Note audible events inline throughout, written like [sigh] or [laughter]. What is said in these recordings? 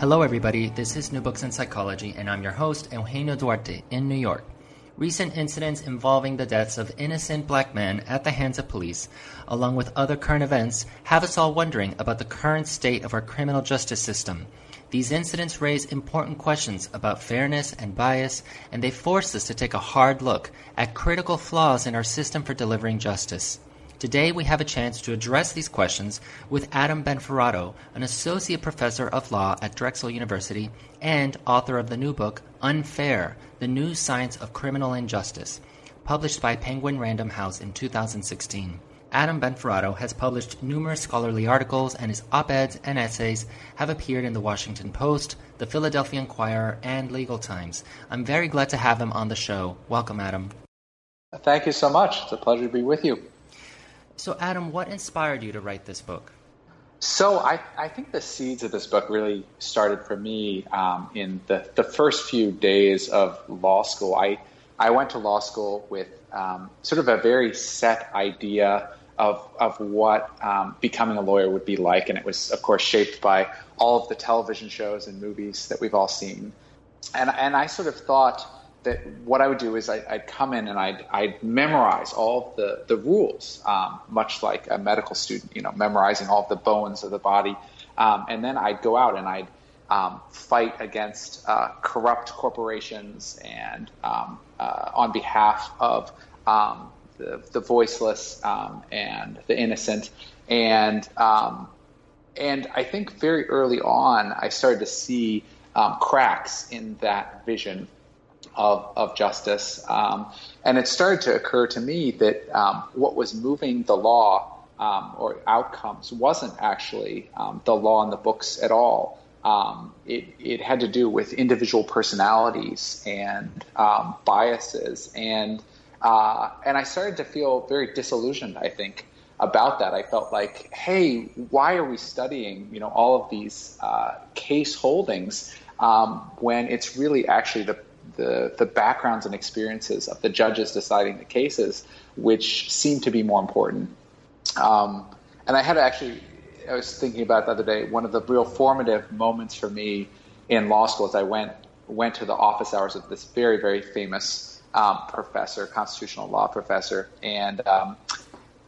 Hello, everybody. This is New Books in Psychology, and I'm your host, Eugenio Duarte, in New York. Recent incidents involving the deaths of innocent black men at the hands of police, along with other current events, have us all wondering about the current state of our criminal justice system. These incidents raise important questions about fairness and bias, and they force us to take a hard look at critical flaws in our system for delivering justice. Today, we have a chance to address these questions with Adam Benforado, an associate professor of law at Drexel University and author of the new book, Unfair The New Science of Criminal Injustice, published by Penguin Random House in 2016. Adam Benforado has published numerous scholarly articles, and his op eds and essays have appeared in the Washington Post, the Philadelphia Inquirer, and Legal Times. I'm very glad to have him on the show. Welcome, Adam. Thank you so much. It's a pleasure to be with you. So, Adam, what inspired you to write this book? So, I, I think the seeds of this book really started for me um, in the, the first few days of law school. I, I went to law school with um, sort of a very set idea of, of what um, becoming a lawyer would be like. And it was, of course, shaped by all of the television shows and movies that we've all seen. And, and I sort of thought, that what I would do is I, would come in and I'd, I'd memorize all the, the rules, um, much like a medical student, you know, memorizing all the bones of the body. Um, and then I'd go out and I'd um, fight against uh, corrupt corporations and um, uh, on behalf of um, the, the voiceless um, and the innocent. And, and I think very early on, I started to see cracks in that vision of, of justice. Um, and it started to occur to me that um, what was moving the law um, or outcomes wasn't actually um, the law in the books at all. Um, it, it had to do with individual personalities and um, biases. And, uh, and I started to feel very disillusioned, I think, about that. I felt like, hey, why are we studying, you know, all of these uh, case holdings um, when it's really actually the the, the backgrounds and experiences of the judges deciding the cases, which seem to be more important. Um, and I had actually, I was thinking about the other day, one of the real formative moments for me in law school is I went went to the office hours of this very, very famous um, professor, constitutional law professor, and um,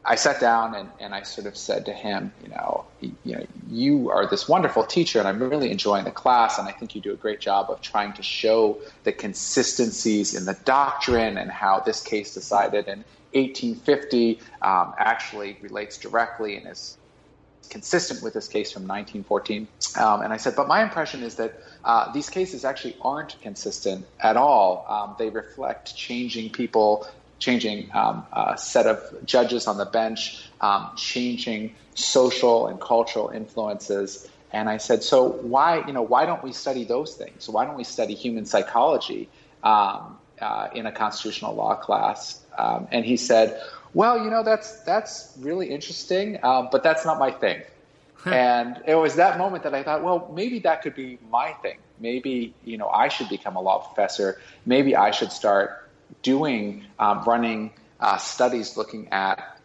I sat down and, and I sort of said to him, you know, you know, you are this wonderful teacher, and I'm really enjoying the class, and I think you do a great job of trying to show the consistencies in the doctrine and how this case decided in 1850 um, actually relates directly and is consistent with this case from 1914. Um, and I said, but my impression is that uh, these cases actually aren't consistent at all. Um, they reflect changing people changing um, a set of judges on the bench, um, changing social and cultural influences. And I said, so why, you know, why don't we study those things? Why don't we study human psychology um, uh, in a constitutional law class? Um, and he said, well, you know, that's that's really interesting, uh, but that's not my thing. and it was that moment that I thought, well, maybe that could be my thing. Maybe you know I should become a law professor. Maybe I should start doing um, running uh, studies looking at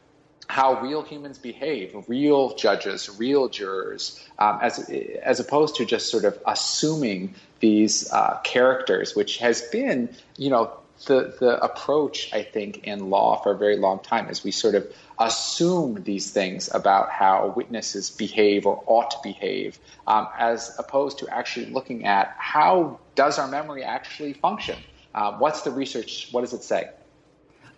how real humans behave, real judges, real jurors, um, as as opposed to just sort of assuming these uh, characters, which has been, you know, the the approach I think in law for a very long time is we sort of assume these things about how witnesses behave or ought to behave, um, as opposed to actually looking at how does our memory actually function. Uh, what's the research? What does it say?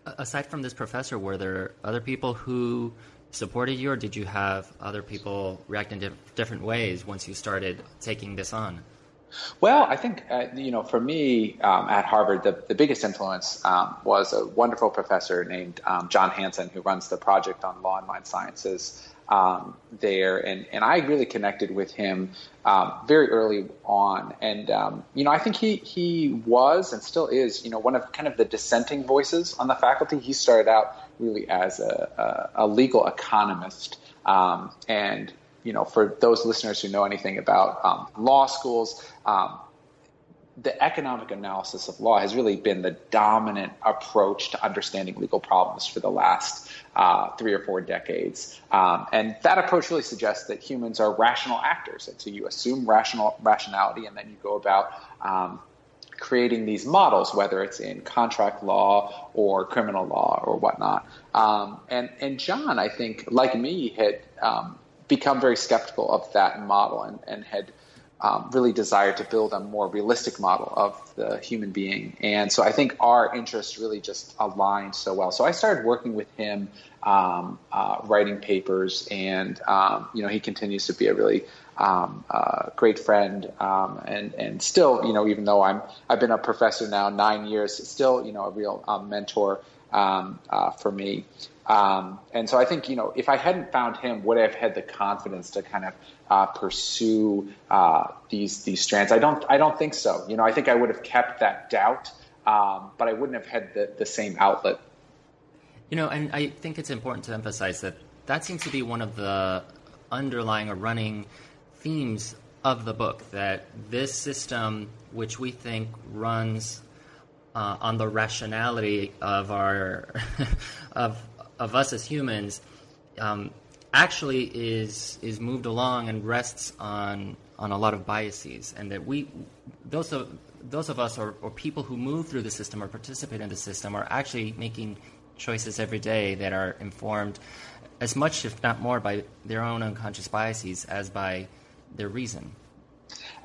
Aside from this professor, were there other people who supported you, or did you have other people react in different ways once you started taking this on? Well, I think uh, you know, for me um, at Harvard, the, the biggest influence um, was a wonderful professor named um, Jon Hanson, who runs the project on law and mind sciences um, there, and and I really connected with him um, very early on, and um, you know I think he he was and still is you know one of kind of the dissenting voices on the faculty. He started out really as a, a, a legal economist, um, and you know for those listeners who know anything about um, law schools. The economic analysis of law has really been the dominant approach to understanding legal problems for the last uh, three or four decades. Um, and that approach really suggests that humans are rational actors. And so you assume rational rationality, and then you go about um, creating these models, whether it's in contract law or criminal law or whatnot. Um, and and John, I think, like me, had um, become very skeptical of that model and, and had um, really desire to build a more realistic model of the human being. And so I think our interests really just aligned so well. So I started working with him, um, uh, writing papers, and um, you know he continues to be a really um, uh, great friend, um, and and still you know even though I'm I've been a professor now nine years, still you know a real um, mentor uh, for me. Um, and so I think, you know, if I hadn't found him, would I have had the confidence to kind of uh, pursue uh, these these strands? I don't I don't think so. You know, I think I would have kept that doubt, um, but I wouldn't have had the, the same outlet. You know, and I think it's important to emphasize that that seems to be one of the underlying or running themes of the book that this system, which we think runs uh, on the rationality of our [laughs] of of us as humans um, actually is is moved along and rests on on a lot of biases, and that we those of those of us or, or people who move through the system or participate in the system are actually making choices every day that are informed as much, if not more, by their own unconscious biases as by their reason.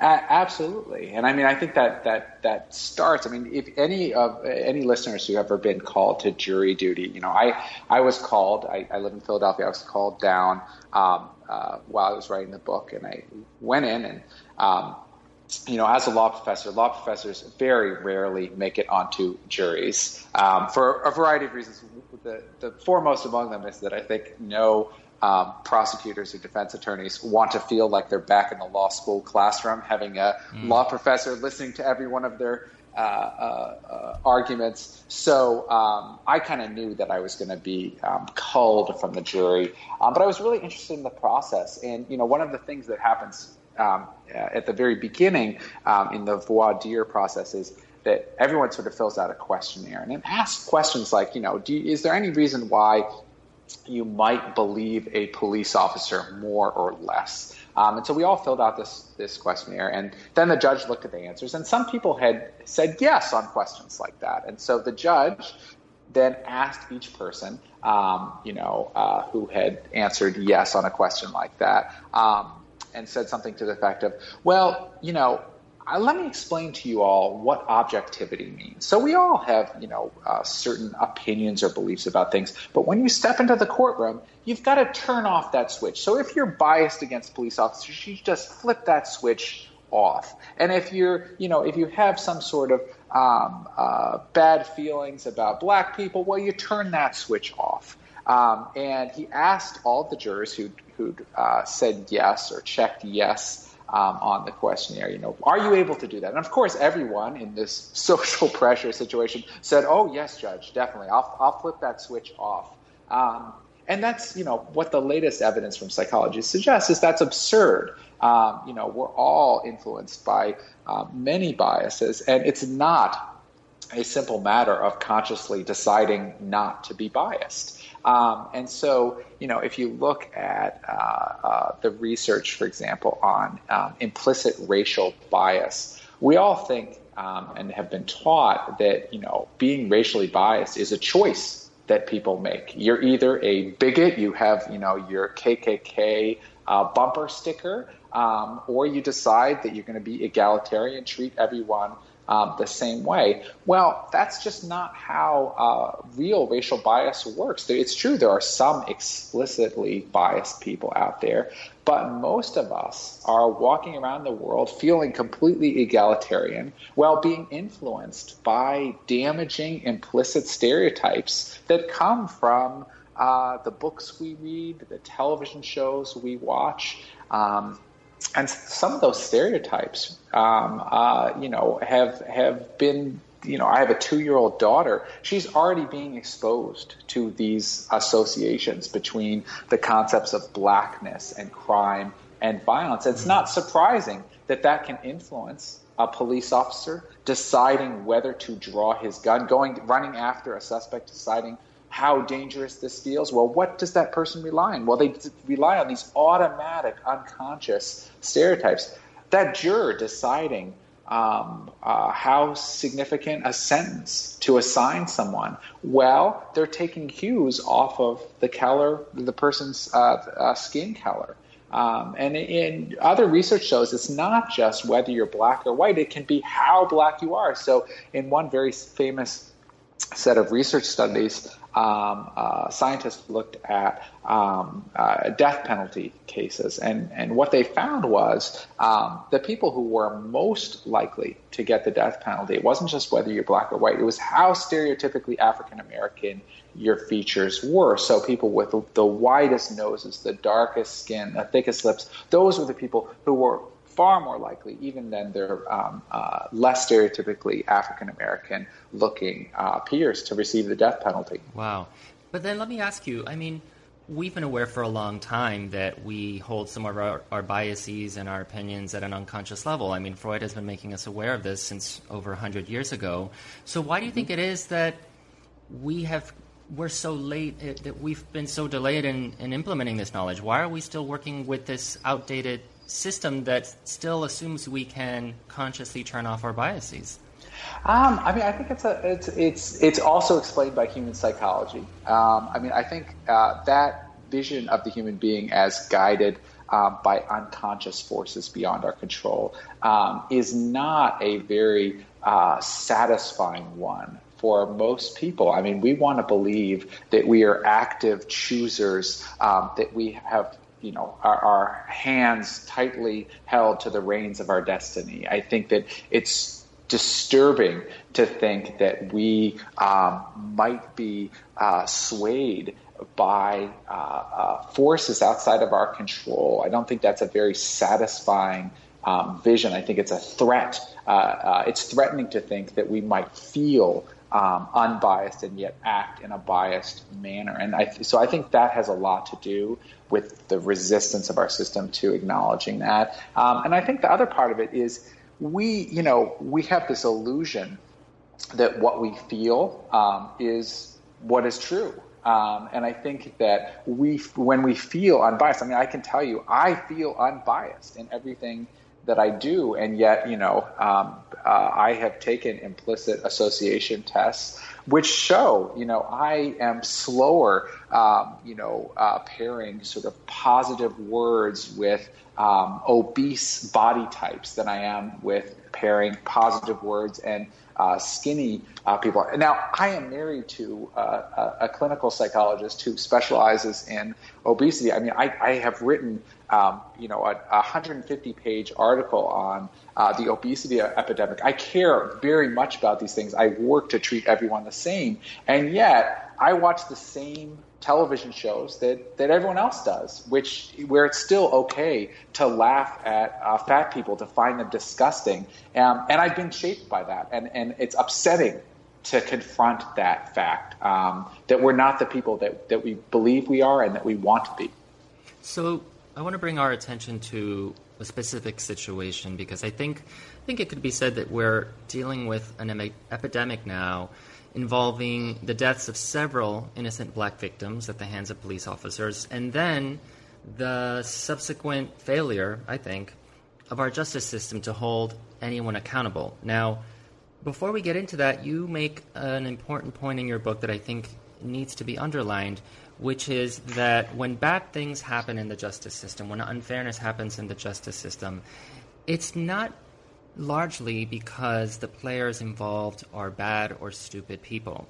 Absolutely, and I mean, I think that that that starts. I mean, if any of any listeners who have ever been called to jury duty, you know, I I was called. I, I live in Philadelphia. I was called down um, uh, while I was writing the book, and I went in and. Um, you know, as a law professor, law professors very rarely make it onto juries um, for a variety of reasons. The, the foremost among them is that I think no um, prosecutors or defense attorneys want to feel like they're back in the law school classroom, having a mm. law professor listening to every one of their uh, uh, uh, arguments. So um, I kind of knew that I was going to be um, culled from the jury, um, but I was really interested in the process. And you know, one of the things that happens um, at the very beginning um, in the voir dire process is that everyone sort of fills out a questionnaire and it asks questions like, you know, you, is there any reason why you might believe a police officer more or less. Um, and so we all filled out this this questionnaire, and then the judge looked at the answers, and some people had said yes on questions like that, and so the judge then asked each person, um, you know, uh, who had answered yes on a question like that, um, and said something to the effect of, well, you know, let me explain to you all what objectivity means. So we all have, you know, uh, certain opinions or beliefs about things, but when you step into the courtroom, you've got to turn off that switch. So if you're biased against police officers, you just flip that switch off. And if you're, you know, if you have some sort of um, uh, bad feelings about black people, well, you turn that switch off. Um, and he asked all the jurors who who'd uh, said yes or checked yes um, on the questionnaire. You know, are you able to do that? And of course, everyone in this [laughs] social pressure situation said, "Oh yes, judge, definitely. I'll I'll flip that switch off." Um, and that's you know what the latest evidence from psychology suggests is that's absurd. Um, you know, we're all influenced by uh, many biases, and it's not a simple matter of consciously deciding not to be biased. Um, and so, you know, if you look at uh, uh, the research, for example, on um, implicit racial bias, we all think um, and have been taught that, you know, being racially biased is a choice that people make. You're either a bigot, you have, you know, your KKK uh, bumper sticker, um, or you decide that you're going to be egalitarian, treat everyone um, the same way. Well, that's just not how uh, real racial bias works. It's true there are some explicitly biased people out there, but most of us are walking around the world feeling completely egalitarian while being influenced by damaging implicit stereotypes that come from uh, the books we read, the television shows we watch. Um, and some of those stereotypes, um, uh, you know, have have been you know, I have a two year old daughter. She's already being exposed to these associations between the concepts of blackness and crime and violence. It's not surprising that that can influence a police officer deciding whether to draw his gun, going running after a suspect, deciding how dangerous this feels. Well, what does that person rely on? Well, they rely on these automatic, unconscious stereotypes. That juror deciding um, uh, how significant a sentence to assign someone? Well, they're taking cues off of the color, the person's uh, uh, skin color. Um, and in other research shows it's not just whether you're black or white, it can be how black you are. So, in one very famous set of research studies, um, uh, scientists looked at um, uh, death penalty cases, and, and what they found was um, the people who were most likely to get the death penalty, it wasn't just whether you're black or white, it was how stereotypically African American your features were. So people with the, the widest noses, the darkest skin, the thickest lips, those were the people who were far more likely, even than their um, uh, less stereotypically African American looking uh, peers, to receive the death penalty. Wow. But then let me ask you I mean, we've been aware for a long time that we hold some of our, our, biases and our opinions at an unconscious level. I mean, Freud has been making us aware of this since over 100 years ago. So, why do you think it is that we have. We're so late eh, that we've been so delayed in, in implementing this knowledge. Why are we still working with this outdated system that still assumes we can consciously turn off our biases? Um, I mean, I think it's a it's it's it's also explained by human psychology. Um, I mean, I think uh, that vision of the human being as guided uh, by unconscious forces beyond our control um, is not a very uh, satisfying one for most people. I mean, we want to believe that we are active choosers, um, that we have you know our, our, hands tightly held to the reins of our destiny. I think that it's disturbing to think that we um, might be uh, swayed by uh, uh, forces outside of our control. I don't think that's a very satisfying um, vision. I think it's a threat. Uh, uh, it's threatening to think that we might feel um, unbiased and yet act in a biased manner. And I, so I think that has a lot to do with the resistance of our system to acknowledging that. Um, and I think the other part of it is we, you know, we have this illusion that what we feel um, is what is true. Um, and I think that we, when we feel unbiased, I mean, I can tell you, I feel unbiased in everything that I do, and yet, you know, um, uh, I have taken implicit association tests, which show, you know, I am slower, um, you know, uh, pairing sort of positive words with um, obese body types than I am with pairing positive words and uh, skinny uh, people. Now, I am married to uh, a, a, clinical psychologist who specializes in obesity. I mean, I, I have written um, you know, a, a 150 page article on uh, the obesity epidemic. I care very much about these things. I work to treat everyone the same. And yet, I watch the same television shows that, that everyone else does, which where it's still okay to laugh at uh, fat people, to find them disgusting. Um, and I've been shaped by that. And, and it's upsetting to confront that fact um, that we're not the people that, that we believe we are and that we want to be. So I want to bring our attention to a specific situation because I think I think it could be said that we're dealing with an em- epidemic now involving the deaths of several innocent black victims at the hands of police officers and then the subsequent failure, I think, of our justice system to hold anyone accountable. Now, before we get into that, you make an important point in your book that I think needs to be underlined, which is that when bad things happen in the justice system, when unfairness happens in the justice system, it's not largely because the players involved are bad or stupid people.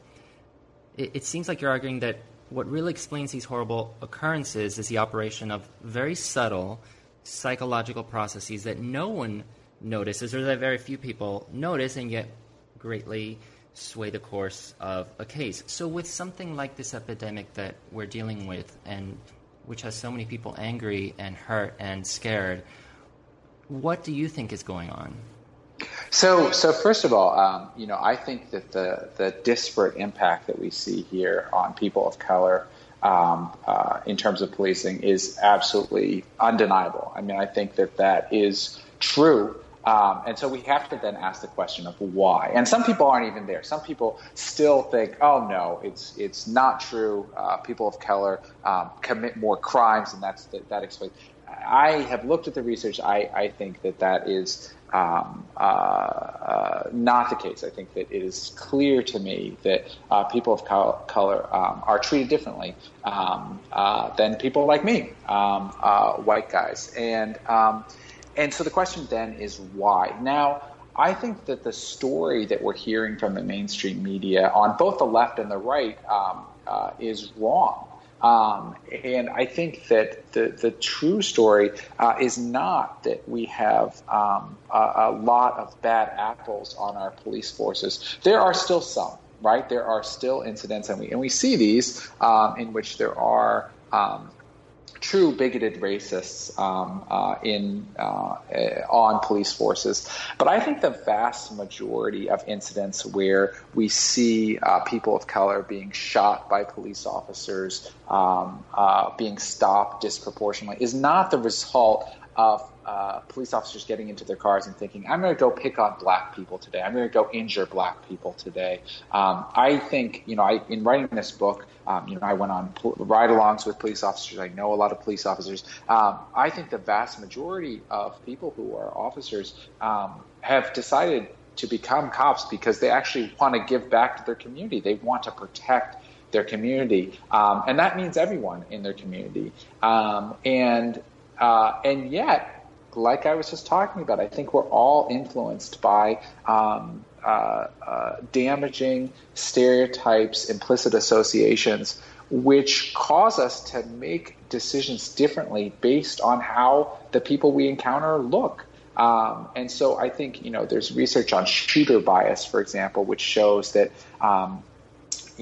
It, it, seems like you're arguing that what really explains these horrible occurrences is the operation of very subtle psychological processes that no one notices or that very few people notice and yet greatly sway the course of a case. So, with something like this epidemic that we're dealing with, and which has so many people angry and hurt and scared, what do you think is going on? So, so first of all, um, you know, I think that the the disparate impact that we see here on people of color um, uh, in terms of policing is absolutely undeniable. I mean, I think that that is true. Um, and so we have to then ask the question of why. And some people aren't even there. Some people still think, oh no, it's it's not true. Uh, people of color um, commit more crimes, and that's that, that explains. I have looked at the research. I, I think that that is um, uh, uh, not the case. I think that it is clear to me that uh, people of color um, are treated differently um, uh, than people like me, um, uh, white guys. And um, and so the question then is why? Now, I think that the story that we're hearing from the mainstream media on both the left and the right um, uh, is wrong. Um, and I think that the, the true story uh, is not that we have um, a, a, lot of bad apples on our police forces. There are still some, right? There are still incidents, and we, and we see these um, in which there are um, true bigoted racists um, uh, in uh, on police forces. But I think the vast majority of incidents where we see uh, people of color being shot by police officers, um, uh, being stopped disproportionately, is not the result of uh, police officers getting into their cars and thinking, I'm going to go pick on black people today. I'm going to go injure black people today. Um, I think, you know, I, in writing this book, um, you know, I went on pol- ride-alongs with police officers. I know a lot of police officers. Um, I think the vast majority of people who are officers um, have decided to become cops because they actually want to give back to their community. They want to protect their community, um, and that means everyone in their community. Um, and uh, and yet, like I was just talking about, I think we're all influenced by um, uh, uh, damaging stereotypes, implicit associations, which cause us to make decisions differently based on how the people we encounter look. Um, and so I think, you know, there's research on shooter bias, for example, which shows that um,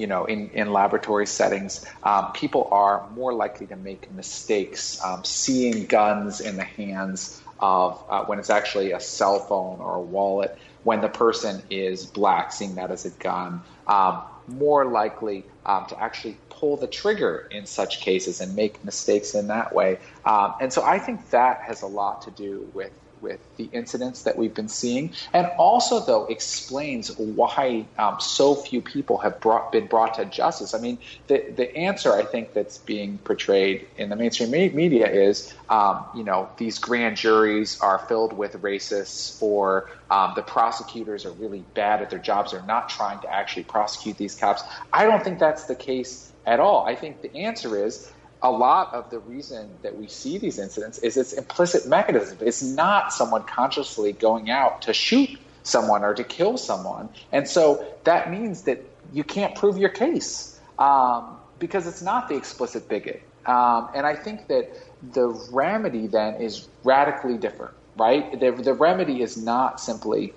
you know, in, in laboratory settings, um, people are more likely to make mistakes um, seeing guns in the hands of uh, when it's actually a cell phone or a wallet, when the person is black, seeing that as a gun, um, more likely um, to actually pull the trigger in such cases and make mistakes in that way. Um, and so I think that has a lot to do with with the incidents that we've been seeing, and also though explains why um, so few people have brought, been brought to justice. I mean, the the answer I think that's being portrayed in the mainstream media is, um, you know, these grand juries are filled with racists, or um, the prosecutors are really bad at their jobs. They're not trying to actually prosecute these cops. I don't think that's the case at all. I think the answer is a lot of the reason that we see these incidents is its implicit mechanism. It's not someone consciously going out to shoot someone or to kill someone. And so that means that you can't prove your case um, because it's not the explicit bigot. Um, and I think that the remedy then is radically different, right? The, the remedy is not simply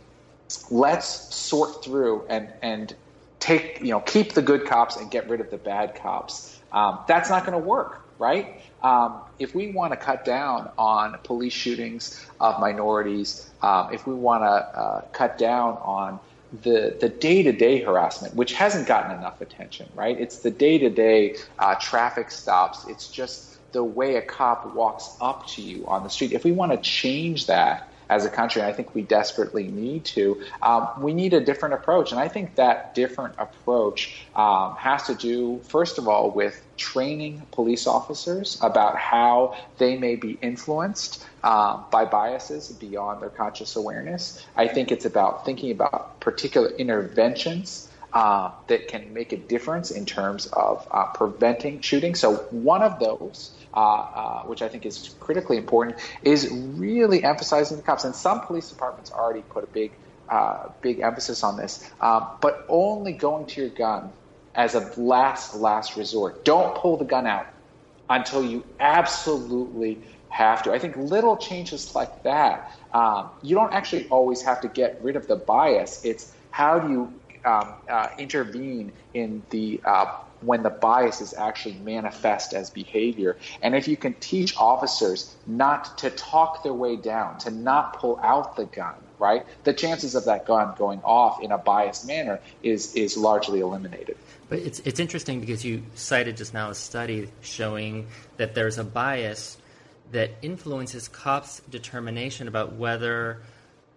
let's sort through and, and take, you know, keep the good cops and get rid of the bad cops. Um, that's not going to work, right? Um, if we want to cut down on police shootings of minorities, um, if we want to uh, cut down on the the day to day harassment, which hasn't gotten enough attention, right? It's the day to day traffic stops. It's just the way a cop walks up to you on the street. If we want to change that, as a country, I think we desperately need to. Um, we need a different approach, and I think that different approach um, has to do, first of all, with training police officers about how they may be influenced uh, by biases beyond their conscious awareness. I think it's about thinking about particular interventions uh, that can make a difference in terms of uh, preventing shooting. So, one of those, uh, uh, which I think is critically important, is really emphasizing the cops. And some police departments already put a big, uh, big emphasis on this, um, but only going to your gun as a last, last resort. Don't pull the gun out until you absolutely have to. I think little changes like that, um, you don't actually always have to get rid of the bias. It's how do you um, uh, intervene in the uh, when the bias is actually manifest as behavior. And if you can teach officers not to talk their way down, to not pull out the gun, right, the chances of that gun going off in a biased manner is is largely eliminated. But it's it's interesting because you cited just now a study showing that there's a bias that influences cops' determination about whether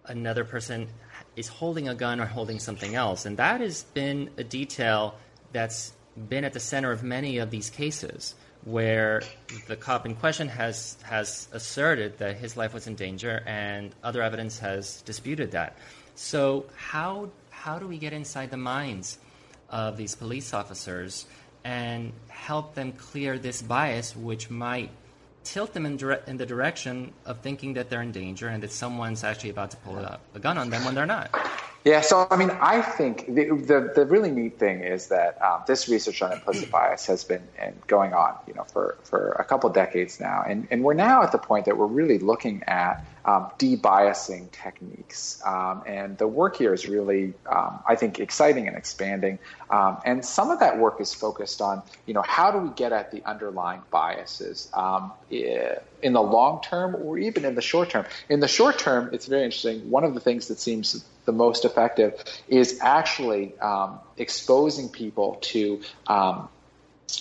another person is holding a gun or holding something else, and that has been a detail that's been at the center of many of these cases where the cop in question has has asserted that his life was in danger and other evidence has disputed that. So how how do we get inside the minds of these police officers and help them clear this bias which might tilt them in, dire- in the direction of thinking that they're in danger and that someone's actually about to pull a, a gun on them when they're not? Yeah, so I mean, I think the the, the really neat thing is that um, this research on implicit bias has been going on, you know, for, for a couple decades now, and and we're now at the point that we're really looking at um, debiasing techniques, um, and the work here is really, um, I think, exciting and expanding. Um, and some of that work is focused on, you know, how do we get at the underlying biases um, in the long term or even in the short term. In the short term, it's very interesting. One of the things that seems the most effective is actually um, exposing people to um,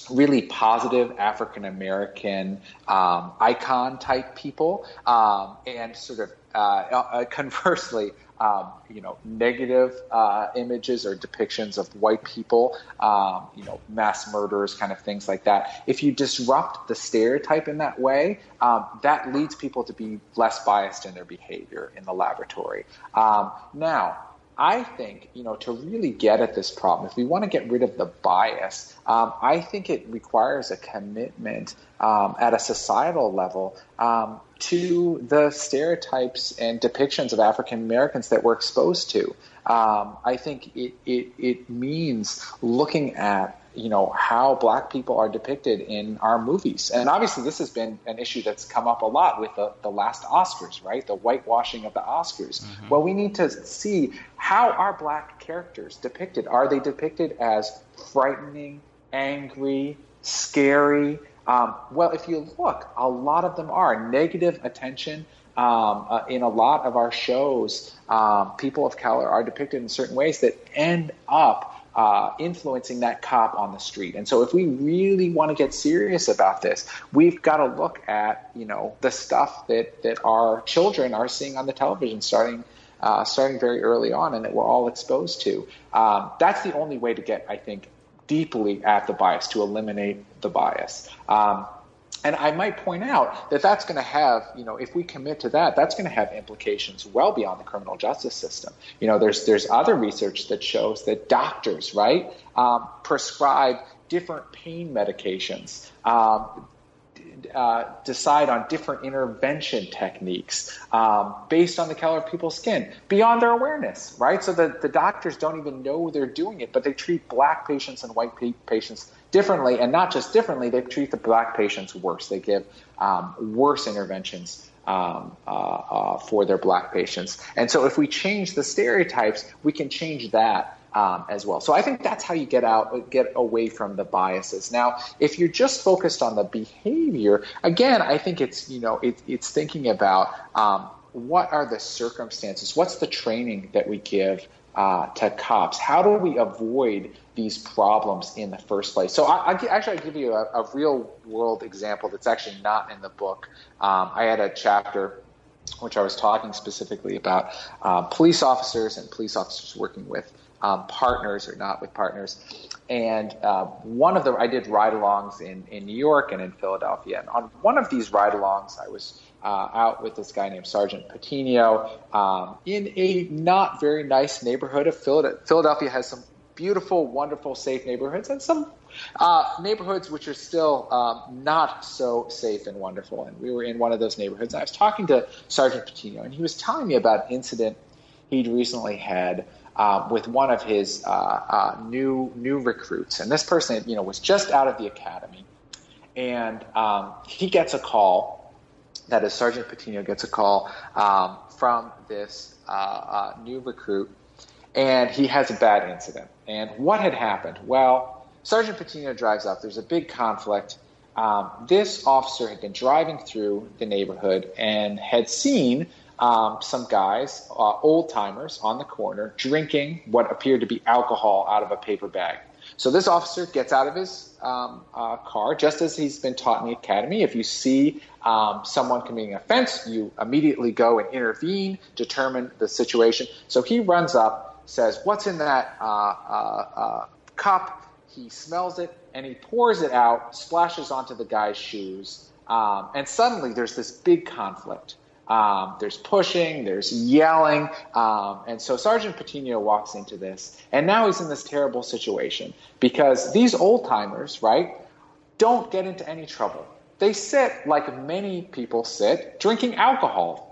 really positive African American um, icon type people, um, and sort of uh, uh, conversely, um, you know, negative uh, images or depictions of white people, um, you know, mass murderers, kind of things like that. If you disrupt the stereotype in that way, um, that leads people to be less biased in their behavior in the laboratory. Um, now, I think, you know, to really get at this problem, if we want to get rid of the bias, um, I think it requires a commitment um, at a societal level um, to the stereotypes and depictions of African Americans that we're exposed to. Um, I think it, it, it means looking at you know how black people are depicted in our movies. And obviously this has been an issue that's come up a lot with the, the last oscars right? The whitewashing of the oscars. Mm-hmm. well we need to see how are black characters depicted? Are they depicted as frightening angry scary? Um, well if you look a lot of them are. Negative attention um, uh, in a lot of our shows, um, people of color are depicted in certain ways that end up uh, influencing that cop on the street. And so, if we really want to get serious about this, we've got to look at you know the stuff that that our children are seeing on the television starting. Uh, starting very early on, and that we're all exposed to. Um, that's the only way to get, I think, deeply at the bias to eliminate the bias. Um, and I might point out that that's going to have, you know, if we commit to that, that's going to have implications well beyond the criminal justice system. You know, there's there's other research that shows that doctors, right, um, prescribe different pain medications. Um, uh, decide on different intervention techniques um, based on the color of people's skin beyond their awareness, right? So that the doctors don't even know they're doing it, but they treat black patients and white patients differently, and not just differently, they treat the black patients worse. They give um, worse interventions um, uh, uh, for their black patients. And so, if we change the stereotypes, we can change that um, as well. So I think that's how you get out, get away from the biases. Now, if you're just focused on the behavior, again, I think it's you know it, it's thinking about um, what are the circumstances, what's the training that we give uh, to cops? How do we avoid these problems in the first place? So, I, I actually I give you a, a, real world example that's actually not in the book. Um, I had a chapter which I was talking specifically about uh, police officers and police officers working with um, partners or not with partners. And uh, one of the I did ride-alongs in in New York and in Philadelphia. And on one of these ride-alongs, I was uh, out with this guy named Sergeant Patino um, in a not very nice neighborhood of Philadelphia. Philadelphia has some beautiful, wonderful, safe neighborhoods and some uh, neighborhoods which are still um, not so safe and wonderful. And we were in one of those neighborhoods. And I was talking to Sergeant Patino, and he was telling me about an incident he'd recently had. Uh, with one of his uh, uh, new new recruits, and this person, you know, was just out of the academy, and um, he gets a call that is Sergeant Patino gets a call um, from this uh, uh, new recruit, and he has a bad incident. And what had happened? Well, Sergeant Patino drives up. There's a big conflict. Um, this officer had been driving through the neighborhood and had seen um, some guys, uh, old timers, on the corner drinking what appeared to be alcohol out of a paper bag. So this officer gets out of his um, uh, car, just as he's been taught in the academy. If you see um, someone committing an offense, you immediately go and intervene, determine the situation. So he runs up, says, "What's in that uh, uh, uh cup?" He smells it and he pours it out, splashes onto the guy's shoes, um, and suddenly there's this big conflict. Um, there's pushing, there's yelling, um, and so Sergeant Patino walks into this, and now he's in this terrible situation because these old timers, right, don't get into any trouble. They sit like many people sit, drinking alcohol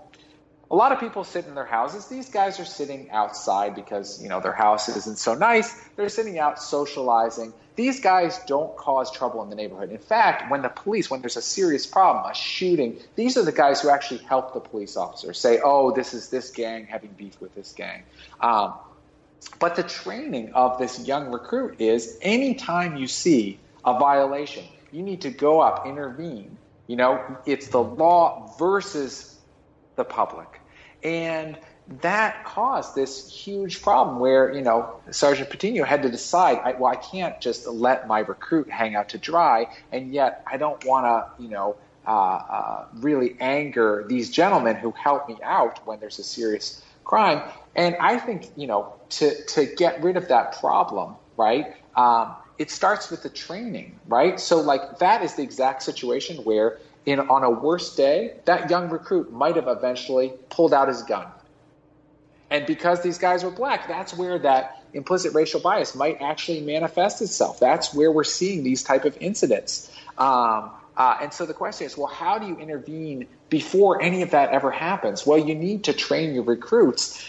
a lot of people sit in their houses. These guys are sitting outside because, you know, their house isn't so nice. They're sitting out socializing. These guys don't cause trouble in the neighborhood. In fact, when the police, when there's a serious problem, a shooting, these are the guys who actually help the police officer say, oh, this is this gang having beef with this gang. Um, but the training of this young recruit is anytime you see a violation, you need to go up, intervene. You know, it's the law versus the public. And that caused this huge problem where, you know, Sergeant Patino had to decide, I, well, I can't just let my recruit hang out to dry, and yet I don't want to, you know, uh, uh, really anger these gentlemen who help me out when there's a serious crime. And I think, you know, to, to get rid of that problem, right, um, it starts with the training, right? So, like, that is the exact situation where in on a worse day, that young recruit might have eventually pulled out his gun. And because these guys were black, that's where that implicit racial bias might actually manifest itself. That's where we're seeing these type of incidents. Um, uh, and so the question is, well, how do you intervene before any of that ever happens? Well, you need to train your recruits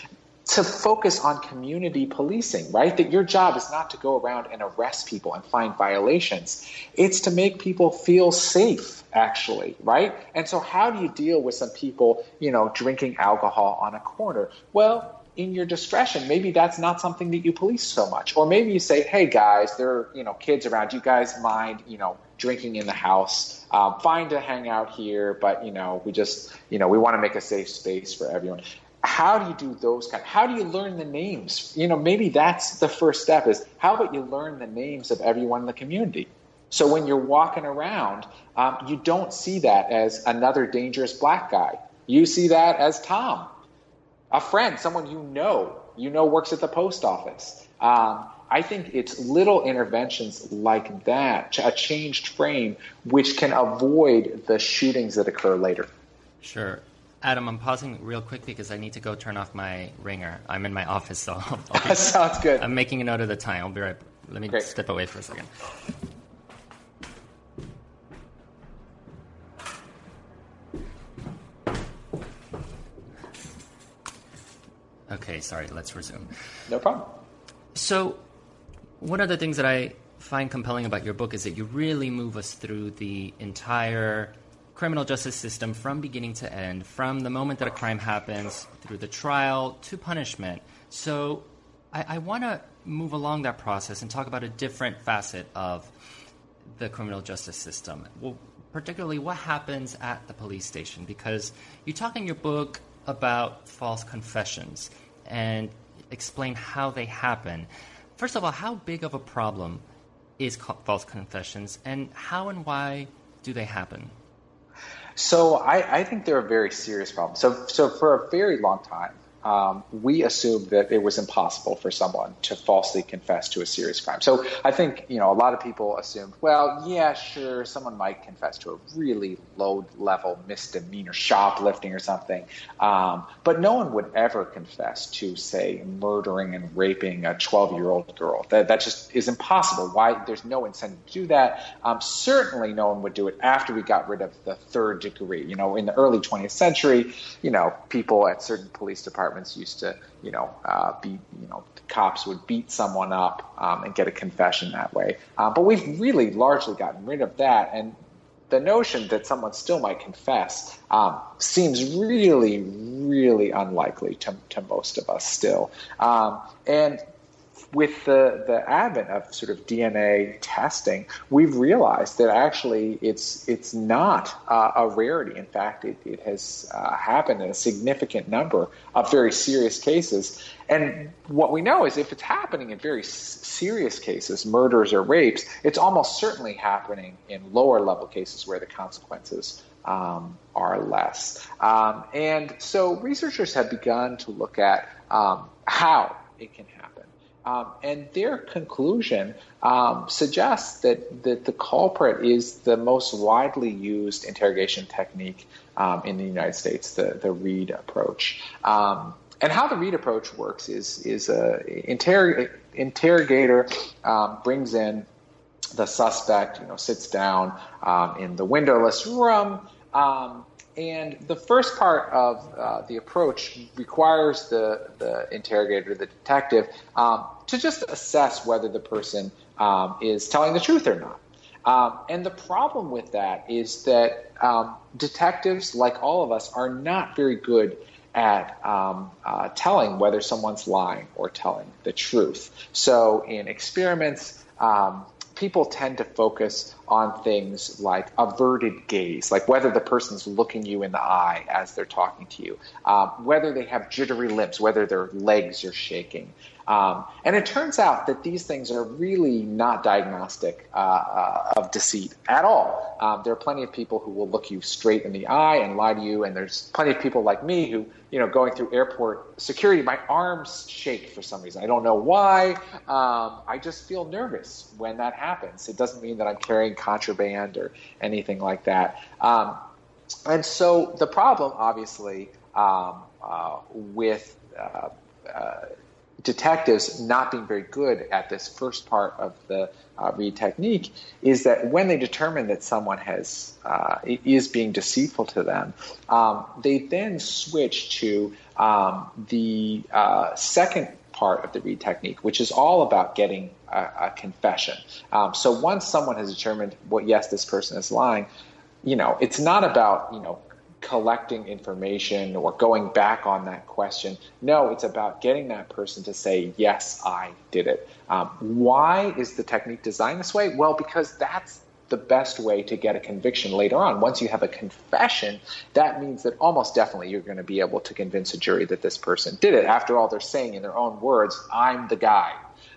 to focus on community policing, right? That your job is not to go around and arrest people and find violations. It's to make people feel safe, actually, right? And so how do you deal with some people, you know, drinking alcohol on a corner? Well, in your discretion, maybe that's not something that you police so much. Or maybe you say, hey guys, there are, you know, kids around. You guys mind, you know, drinking in the house? Um, fine to hang out here, but, you know, we just, you know, we want to make a safe space for everyone how do you do those kind how do you learn the names? You know maybe that's the first step is how about you learn the names of everyone in the community? So when you're walking around um, you don't see that as another dangerous black guy. You see that as tom a friend someone you know. You know works at the post office. Um, i think it's little interventions like that a changed frame which can avoid the shootings that occur later. Sure Adam, I'm pausing real quick because I need to go turn off my ringer. I'm in my office, so [laughs] I'll [laughs] be, sounds good. I'm making a note of the time. I'll be right. Let me Great. step away for a second. Okay, sorry. Let's resume. No problem. So, one of the things that I find compelling about your book is that you really move us through the entire criminal justice system from beginning to end, from the moment that a crime happens through the trial to punishment. So I, I want to move along that process and talk about a different facet of the criminal justice system. Well, particularly what happens at the police station, because you talk in your book about false confessions and explain how they happen. First of all, how big of a problem is false confessions, and how and why do they happen? So I, I think they're a very serious problem. So so for a very long time, um, we assumed that it was impossible for someone to falsely confess to a serious crime. So I think you know a lot of people assumed, well, yeah, sure, someone might confess to a really low level misdemeanor, shoplifting or something, um, but no one would ever confess to, say, murdering and raping a 12 year old girl. That that just is impossible. Why? There's no incentive to do that. Um, certainly, no one would do it after we got rid of the third degree. You know, in the early 20th century, you know, people at certain police departments departments used to, you know, uh, be, you know, cops would beat someone up um, and get a confession that way. Uh, but we've really largely gotten rid of that, and the notion that someone still might confess um, seems really, really unlikely to, to most of us still. Um, and with the, the advent of sort of DNA testing, we've realized that actually it's it's not uh, a rarity. In fact, it, it has uh, happened in a significant number of very serious cases. And what we know is if it's happening in very serious cases, murders or rapes, it's almost certainly happening in lower level cases where the consequences um, are less. Um, and so researchers have begun to look at um, how it can happen. Um, and their conclusion um, suggests that, that the culprit is the most widely used interrogation technique um, in the United States, the, the Reid approach. Um, and how the Reid approach works is, is a interrog- interrogator um, brings in the suspect, you know, sits down um, in the windowless room, and the first part of uh, the approach requires the, the interrogator, the detective, um, to just assess whether the person um, is telling the truth or not. Um, and the problem with that is that um, detectives, like all of us, are not very good at um, uh, telling whether someone's lying or telling the truth. So in experiments, um, people tend to focus on things like averted gaze, like whether the person's looking you in the eye as they're talking to you, um, whether they have jittery lips, whether their legs are shaking. Um, and it turns out that these things are really not diagnostic uh, uh, of deceit at all. Um, there are plenty of people who will look you straight in the eye and lie to you, and there's plenty of people like me who, you know, going through airport security, my arms shake for some reason. I don't know why. Um, I just feel nervous when that happens. It doesn't mean that I'm carrying contraband or anything like that. Um, and so the problem, obviously, um, uh, with uh, uh, detectives not being very good at this first part of the uh, Reid technique is that when they determine that someone has uh, is being deceitful to them, um, they then switch to um, the uh, second part of the Reid technique, which is all about getting a, a confession. Um, so once someone has determined, well, yes, this person is lying, you know, it's not about you know collecting information or going back on that question. No, it's about getting that person to say, yes, I did it. Um, why is the technique designed this way? Well, because that's the best way to get a conviction later on. Once you have a confession, that means that almost definitely you're going to be able to convince a jury that this person did it. After all, they're saying in their own words, I'm the guy.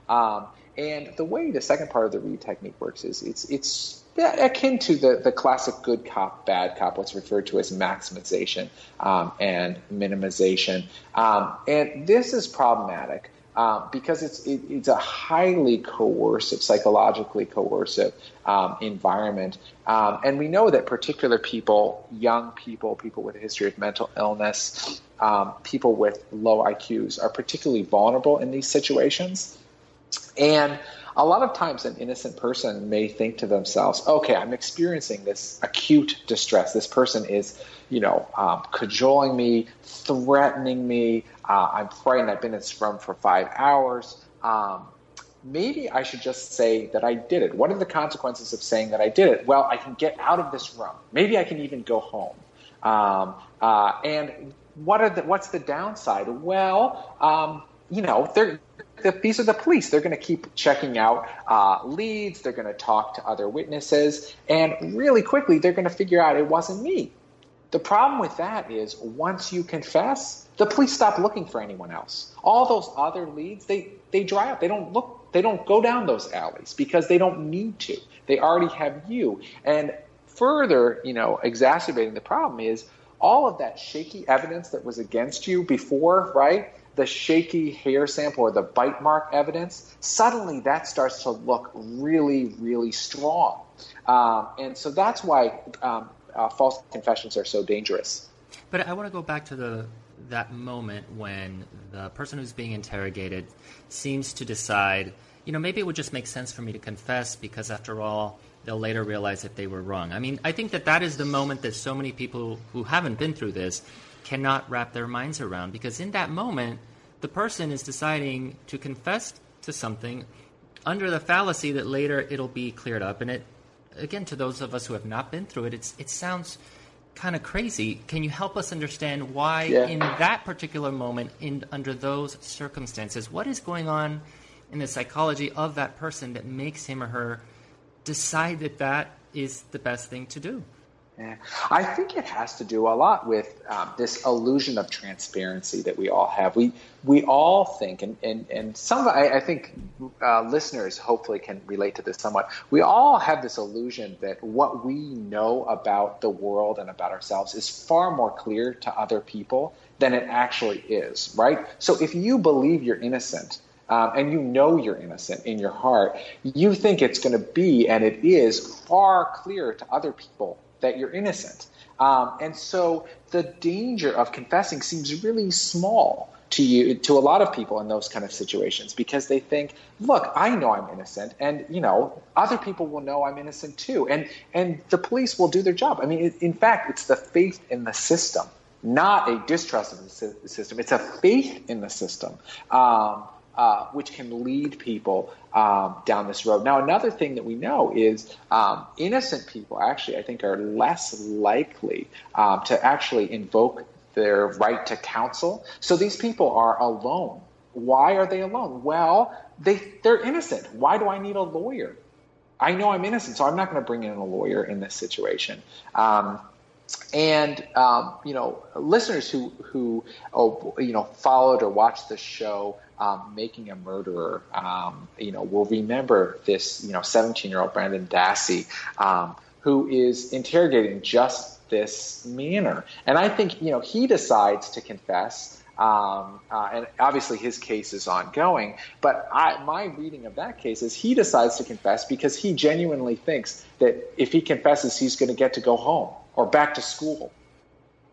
Um, and the way the second part of the Reid technique works is it's it's akin to the, the classic good cop, bad cop, what's referred to as maximization um, and minimization. Um, and this is problematic uh, because it's, it, it's a highly coercive, psychologically coercive um, environment. Um, and we know that particular people, young people, people with a history of mental illness, um, people with low IQs, are particularly vulnerable in these situations. And a lot of times an innocent person may think to themselves, okay, I'm experiencing this acute distress. This person is, you know, um, cajoling me, threatening me. Uh, I'm frightened. I've been in this room for five hours. Um, maybe I should just say that I did it. What are the consequences of saying that I did it? Well, I can get out of this room. Maybe I can even go home. Um, uh, and what are the, what's the downside? Well, um, you know, they're the, these are the police. They're going to keep checking out uh, leads. They're going to talk to other witnesses, and really quickly they're going to figure out it wasn't me. The problem with that is once you confess, the police stop looking for anyone else. All those other leads, they they dry up. They don't look. They don't go down those alleys because they don't need to. They already have you. And further, you know, exacerbating the problem is all of that shaky evidence that was against you before, right? The shaky hair sample or the bite mark evidence, suddenly that starts to look really, really strong. Um, and so that's why um, uh, false confessions are so dangerous. But I want to go back to the that moment when the person who's being interrogated seems to decide, you know, maybe it would just make sense for me to confess because after all, they'll later realize that they were wrong. I mean, I think that that is the moment that so many people who haven't been through this cannot wrap their minds around because in that moment, the person is deciding to confess to something under the fallacy that later it'll be cleared up. And it, again, to those of us who have not been through it, it's, it sounds kind of crazy. Can you help us understand why, yeah. in that particular moment, in under those circumstances, what is going on in the psychology of that person that makes him or her decide that that is the best thing to do? I think it has to do a lot with um, this illusion of transparency that we all have. We we all think, and and, and some I, I think uh, listeners hopefully can relate to this somewhat. We all have this illusion that what we know about the world and about ourselves is far more clear to other people than it actually is. Right. So if you believe you're innocent. Um, and you know you're innocent in your heart, you think it's going to be, and it is, far clearer to other people that you're innocent. Um, and so the danger of confessing seems really small to you to a lot of people in those kind of situations because they think look i know i'm innocent and you know other people will know i'm innocent too. And and the police will do their job. I mean in fact it's the faith in the system not a distrust of the system. It's a faith in the system. Um, uh, which can lead people um, down this road. Now, another thing that we know is um, innocent people actually, I think, are less likely um, to actually invoke their right to counsel. So these people are alone. Why are they alone? Well, they they're innocent. Why do I need a lawyer? I know I'm innocent, so I'm not going to bring in a lawyer in this situation. Um, and um, you know, listeners who who oh, you know followed or watched the show um, making a murderer, um, you know, will remember this, you know, 17 year old Brendan Dassey, um, who is interrogating just this manner. And I think, you know, he decides to confess. Um, uh, and obviously his case is ongoing. But I, my reading of that case is he decides to confess because he genuinely thinks that if he confesses, he's going to get to go home or back to school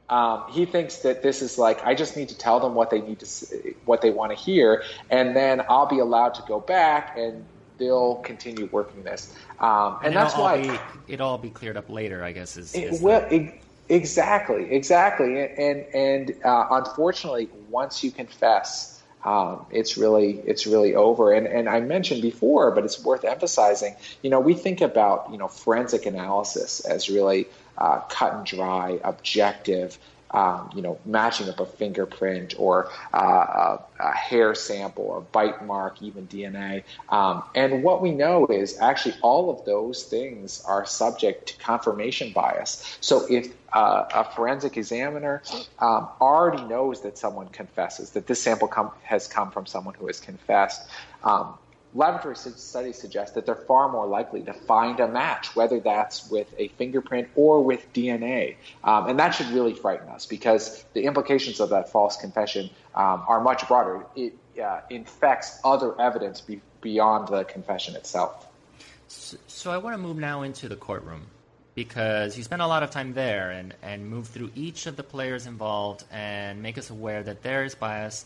um, he thinks that this is like I just need to tell them what they need to what they want to hear, and then I'll be allowed to go back and they'll continue working this. Um, and, and that's why be, it'll all be cleared up later. I guess is, is well, it, exactly, exactly, and and uh, unfortunately, once you confess. Um, it's really it's really over. And and I mentioned before, but it's worth emphasizing. You know, we think about you know forensic analysis as really uh, cut and dry, objective. Um, you know, matching up a fingerprint or uh, a, a, hair sample or bite mark, even DNA. Um, and what we know is actually all of those things are subject to confirmation bias. So if uh, a forensic examiner um, already knows that someone confesses, that this sample com- has come from someone who has confessed, um, laboratory studies suggest that they're far more likely to find a match, whether that's with a fingerprint or with DNA. Um, and that should really frighten us because the implications of that false confession um, are much broader. It uh, infects other evidence be- beyond the confession itself. So, so I want to move now into the courtroom because you spent a lot of time there and, and move through each of the players involved and make us aware that there is bias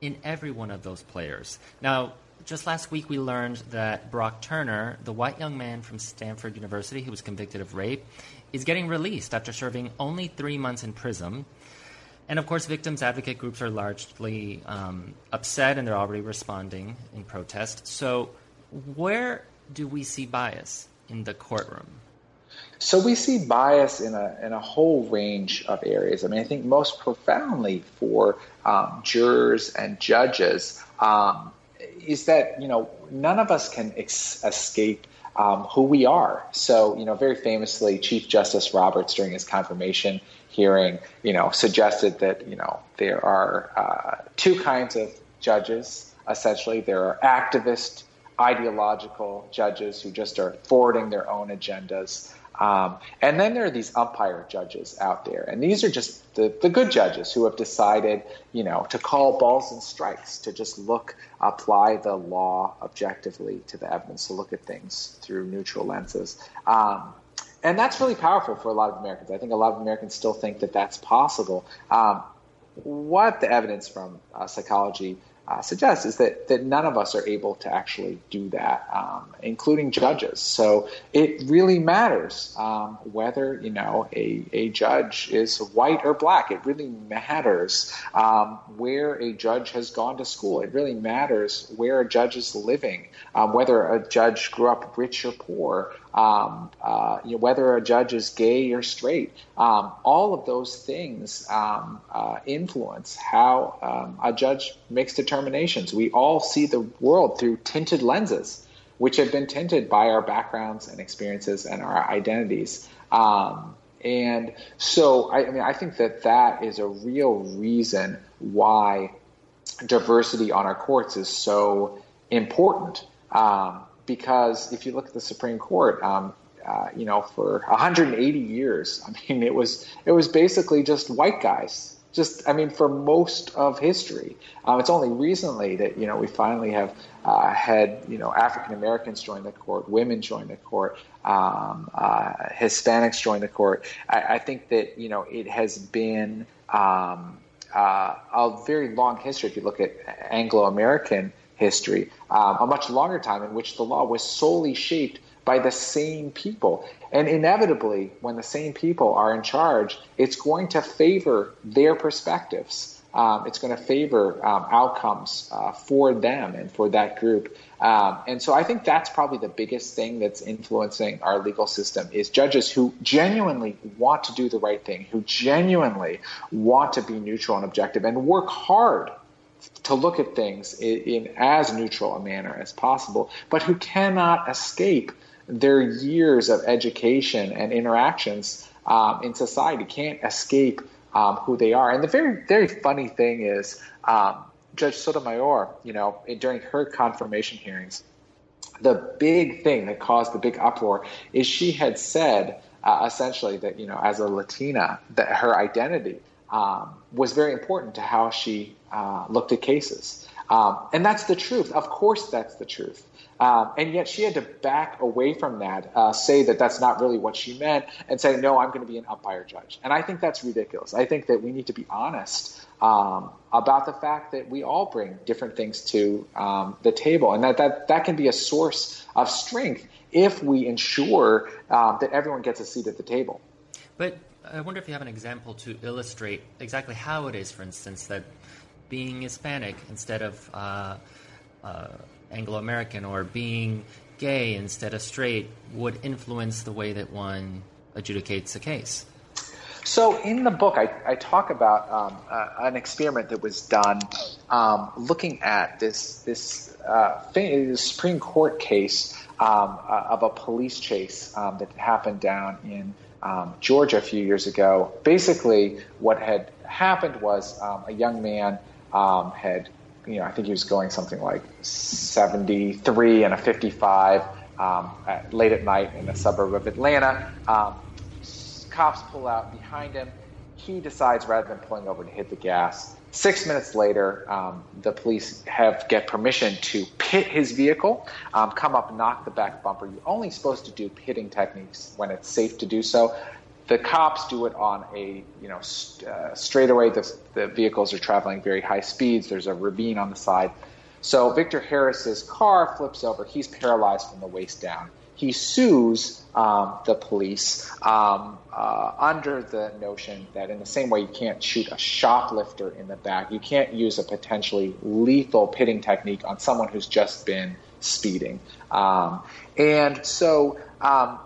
in every one of those players. Now, just last week we learned that Brock Turner, the white young man from Stanford University who was convicted of rape, is getting released after serving only three months in prison. And of course, victims advocate groups are largely um, upset and they're already responding in protest. So, where do we see bias in the courtroom? So we see bias in a in a whole range of areas. I mean, I think most profoundly for um, jurors and judges, um, is that you know none of us can ex- escape um, who we are. So you know, very famously, Chief Justice Roberts during his confirmation hearing, you know, suggested that you know there are uh, two kinds of judges. Essentially, there are activist, ideological judges who just are forwarding their own agendas. Um, and then there are these umpire judges out there, and these are just the, the good judges who have decided, you know, to call balls and strikes, to just look, apply the law objectively to the evidence, to look at things through neutral lenses. Um, and that's really powerful for a lot of Americans. I think a lot of Americans still think that that's possible. Um, what the evidence from uh, psychology uh, suggests is that, that none of us are able to actually do that, um, including judges. So it really matters um, whether you know a, a judge is white or black. It really matters um, where a judge has gone to school. It really matters where a judge is living, um, whether a judge grew up rich or poor. Um, uh, you know, whether a judge is gay or straight. Um, all of those things um, uh, influence how um, a judge makes determinations. We all see the world through tinted lenses, which have been tinted by our backgrounds and experiences and our identities. Um, and so, I, I mean, I think that that is a real reason why diversity on our courts is so important. Um, because if you look at the Supreme Court, um, uh, you know, for 180 years, I mean, it was it was basically just white guys. Just, I mean, for most of history, um, it's only recently that you know we finally have uh, had you know African Americans join the court, women join the court, um, uh, Hispanics join the court. I, I, think that you know it has been um, uh, a very long history. If you look at Anglo American history, um, a much longer time in which the law was solely shaped by the same people. And inevitably, when the same people are in charge, it's going to favor their perspectives. Um, it's going to favor um, outcomes uh, for them and for that group. Um, and so I think that's probably the biggest thing that's influencing our legal system is judges who genuinely want to do the right thing, who genuinely want to be neutral and objective and work hard to look at things in, in as neutral a manner as possible, but who cannot escape their years of education and interactions um, in society, can't escape um, who they are. And the very, very funny thing is, um, Judge Sotomayor, you know, during her confirmation hearings, the big thing that caused the big uproar is she had said uh, essentially that, you know, as a Latina, that her identity um, was very important to how she uh, looked at cases. Um, and that's the truth. Of course, that's the truth. Um, and yet she had to back away from that, uh, say that that's not really what she meant, and say, no, I'm going to be an umpire judge. And I think that's ridiculous. I think that we need to be honest um, about the fact that we all bring different things to um, the table, and that, that that can be a source of strength if we ensure uh, that everyone gets a seat at the table. But I wonder if you have an example to illustrate exactly how it is, for instance, that being Hispanic instead of uh, uh, Anglo American or being gay instead of straight would influence the way that one adjudicates a case. So in the book, I, I talk about um, uh, an experiment that was done um, looking at this this, uh, this Supreme Court case um, uh, of a police chase um, that happened down in um, Georgia a few years ago. Basically, what had happened was um, a young man um, had, you know, I think he was going something like 73 and a 55 um, at, late at night in a suburb of Atlanta. Um, cops pull out behind him. He decides rather than pulling over to hit the gas. Six minutes later, um, the police have get permission to pit his vehicle, um, come up, knock the back bumper. You're only supposed to do pitting techniques when it's safe to do so the cops do it on a you know uh, straightaway. The, the vehicles are traveling very high speeds. There's a ravine on the side. So Victor Harris's car flips over. He's paralyzed from the waist down. He sues um, the police um, uh, under the notion that, in the same way you can't shoot a shoplifter in the back, you can't use a potentially lethal pitting technique on someone who's just been speeding. Um, and so um,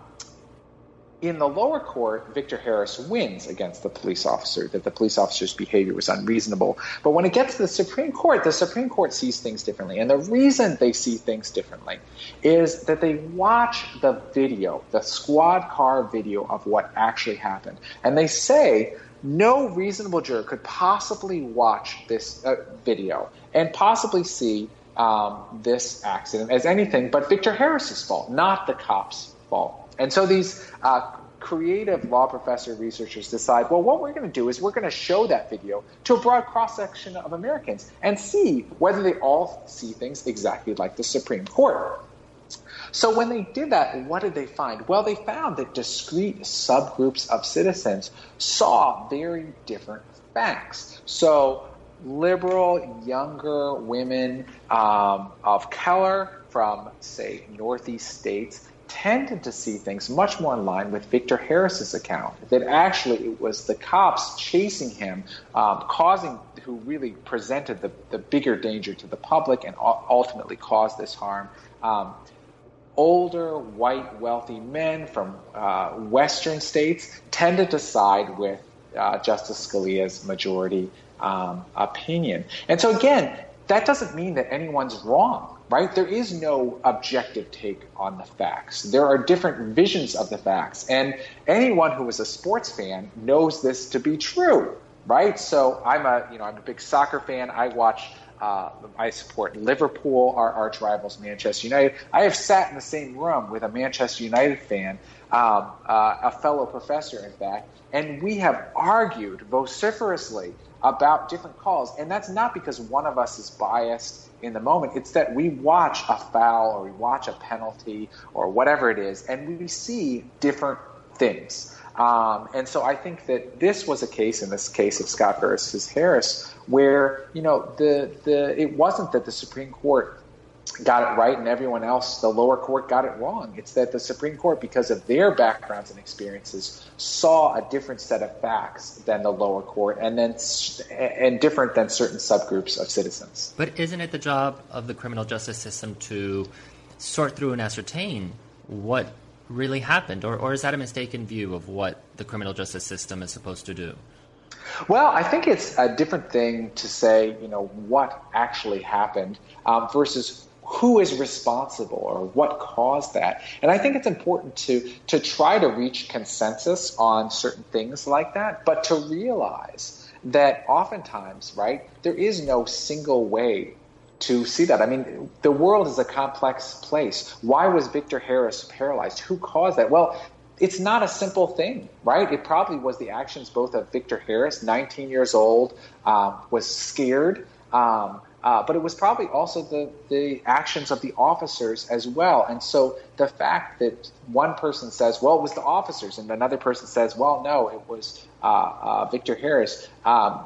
in the lower court, Victor Harris wins against the police officer, that the police officer's behavior was unreasonable. But when it gets to the Supreme Court, the Supreme Court sees things differently. And the reason they see things differently is that they watch the video, the squad car video of what actually happened. And they say, no reasonable juror could possibly watch this uh, video and possibly see um, this accident as anything but Victor Harris's fault, not the cops' fault. And so these uh, creative law professor researchers decide, well, what we're going to do is we're going to show that video to a broad cross section of Americans and see whether they all see things exactly like the Supreme Court. So when they did that, what did they find? Well, they found that discrete subgroups of citizens saw very different facts. So liberal, younger women um, of color from, say, northeast states tended to see things much more in line with Victor Harris's account. That actually it was the cops chasing him, um, causing who really presented the, the bigger danger to the public and ultimately caused this harm. Um, older, white, wealthy men from uh, Western states tended to side with uh, Justice Scalia's majority um, opinion. And so, again, that doesn't mean that anyone's wrong, right? There is no objective take on the facts. There are different visions of the facts. And anyone who is a sports fan knows this to be true, right? So I'm a, you know, I'm a big soccer fan. I watch uh, I support Liverpool, our arch rivals, Manchester United. I have sat in the same room with a Manchester United fan, um, uh, a fellow professor, in fact, and we have argued vociferously about different calls. And that's not because one of us is biased in the moment. It's that we watch a foul or we watch a penalty or whatever it is, and we see different things. Um, and so I think that this was a case, in this case of Scott versus Harris, where you know the the it wasn't that the Supreme Court got it right and everyone else, the lower court, got it wrong. It's that the Supreme Court, because of their backgrounds and experiences, saw a different set of facts than the lower court, and then and different than certain subgroups of citizens. But isn't it the job of the criminal justice system to sort through and ascertain what really happened, or, or is that a mistaken view of what the criminal justice system is supposed to do? Well, I think it's a different thing to say, you know, what actually happened um, versus who is responsible or what caused that. And I think it's important to to try to reach consensus on certain things like that, but to realize that oftentimes, right, there is no single way to see that. I mean, the world is a complex place. Why was Victor Harris paralyzed? Who caused that? Well, it's not a simple thing, right? It probably was the actions both of Victor Harris, 19 years old, um, was scared, um, uh, but it was probably also the, the actions of the officers as well. And so the fact that one person says, well, it was the officers, and another person says, well, no, it was uh, uh, Victor Harris, um,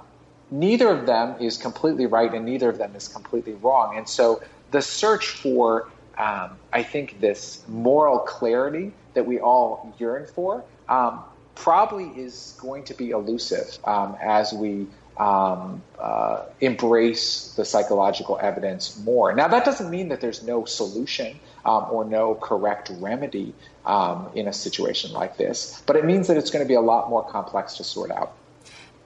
neither of them is completely right and neither of them is completely wrong. And so the search for, um, I think, this moral clarity that we all yearn for um, probably is going to be elusive um, as we um, uh, embrace the psychological evidence more. Now, that doesn't mean that there's no solution um, or no correct remedy um, in a situation like this, but it means that it's going to be a lot more complex to sort out.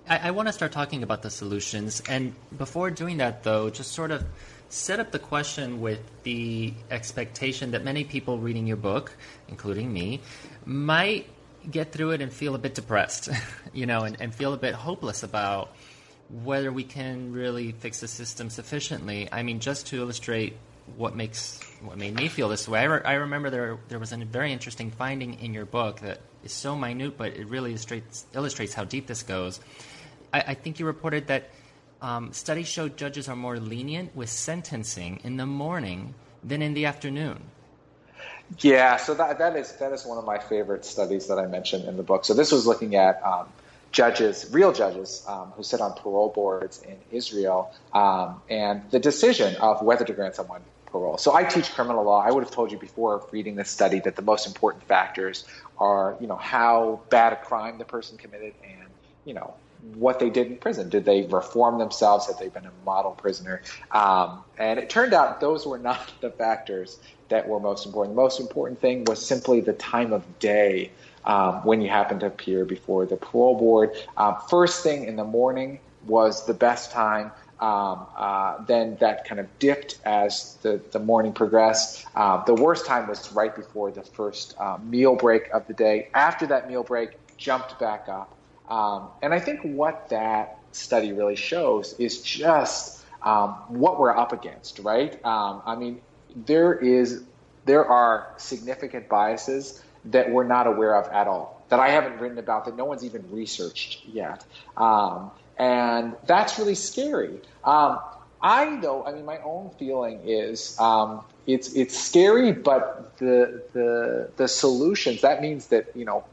I, I want to start talking about the solutions. And before doing that, though, just sort of set up the question with the expectation that many people reading your book, including me, might get through it and feel a bit depressed, [laughs] you know, and, and feel a bit hopeless about whether we can really fix the system sufficiently. I mean, just to illustrate what makes what made me feel this way, I, re- I remember there there was a very interesting finding in your book that is so minute, but it really illustrates illustrates how deep this goes. I, I think you reported that um, studies show judges are more lenient with sentencing in the morning than in the afternoon. Yeah, so that that is that is one of my favorite studies that I mentioned in the book. So this was looking at um, judges, real judges, um, who sit on parole boards in Israel, um, and the decision of whether to grant someone parole. So I teach criminal law. I would have told you before reading this study that the most important factors are, you know, how bad a crime the person committed and, you know, what they did in prison. Did they reform themselves? Had they been a model prisoner? Um, and it turned out those were not [laughs] the factors that were most important. The most important thing was simply the time of day um, when you happen to appear before the parole board. Uh, first thing in the morning was the best time. Um, uh, then that kind of dipped as the, the morning progressed. Uh, the worst time was right before the first uh, meal break of the day. After that meal break, jumped back up. Um, and I think what that study really shows is just um, what we're up against, right? Um, I mean, there is there are significant biases that we're not aware of at all, that I haven't written about, that no one's even researched yet, um, and that's really scary. Um, I though, I mean, my own feeling is um, it's it's scary, but the the the solutions. That means that you know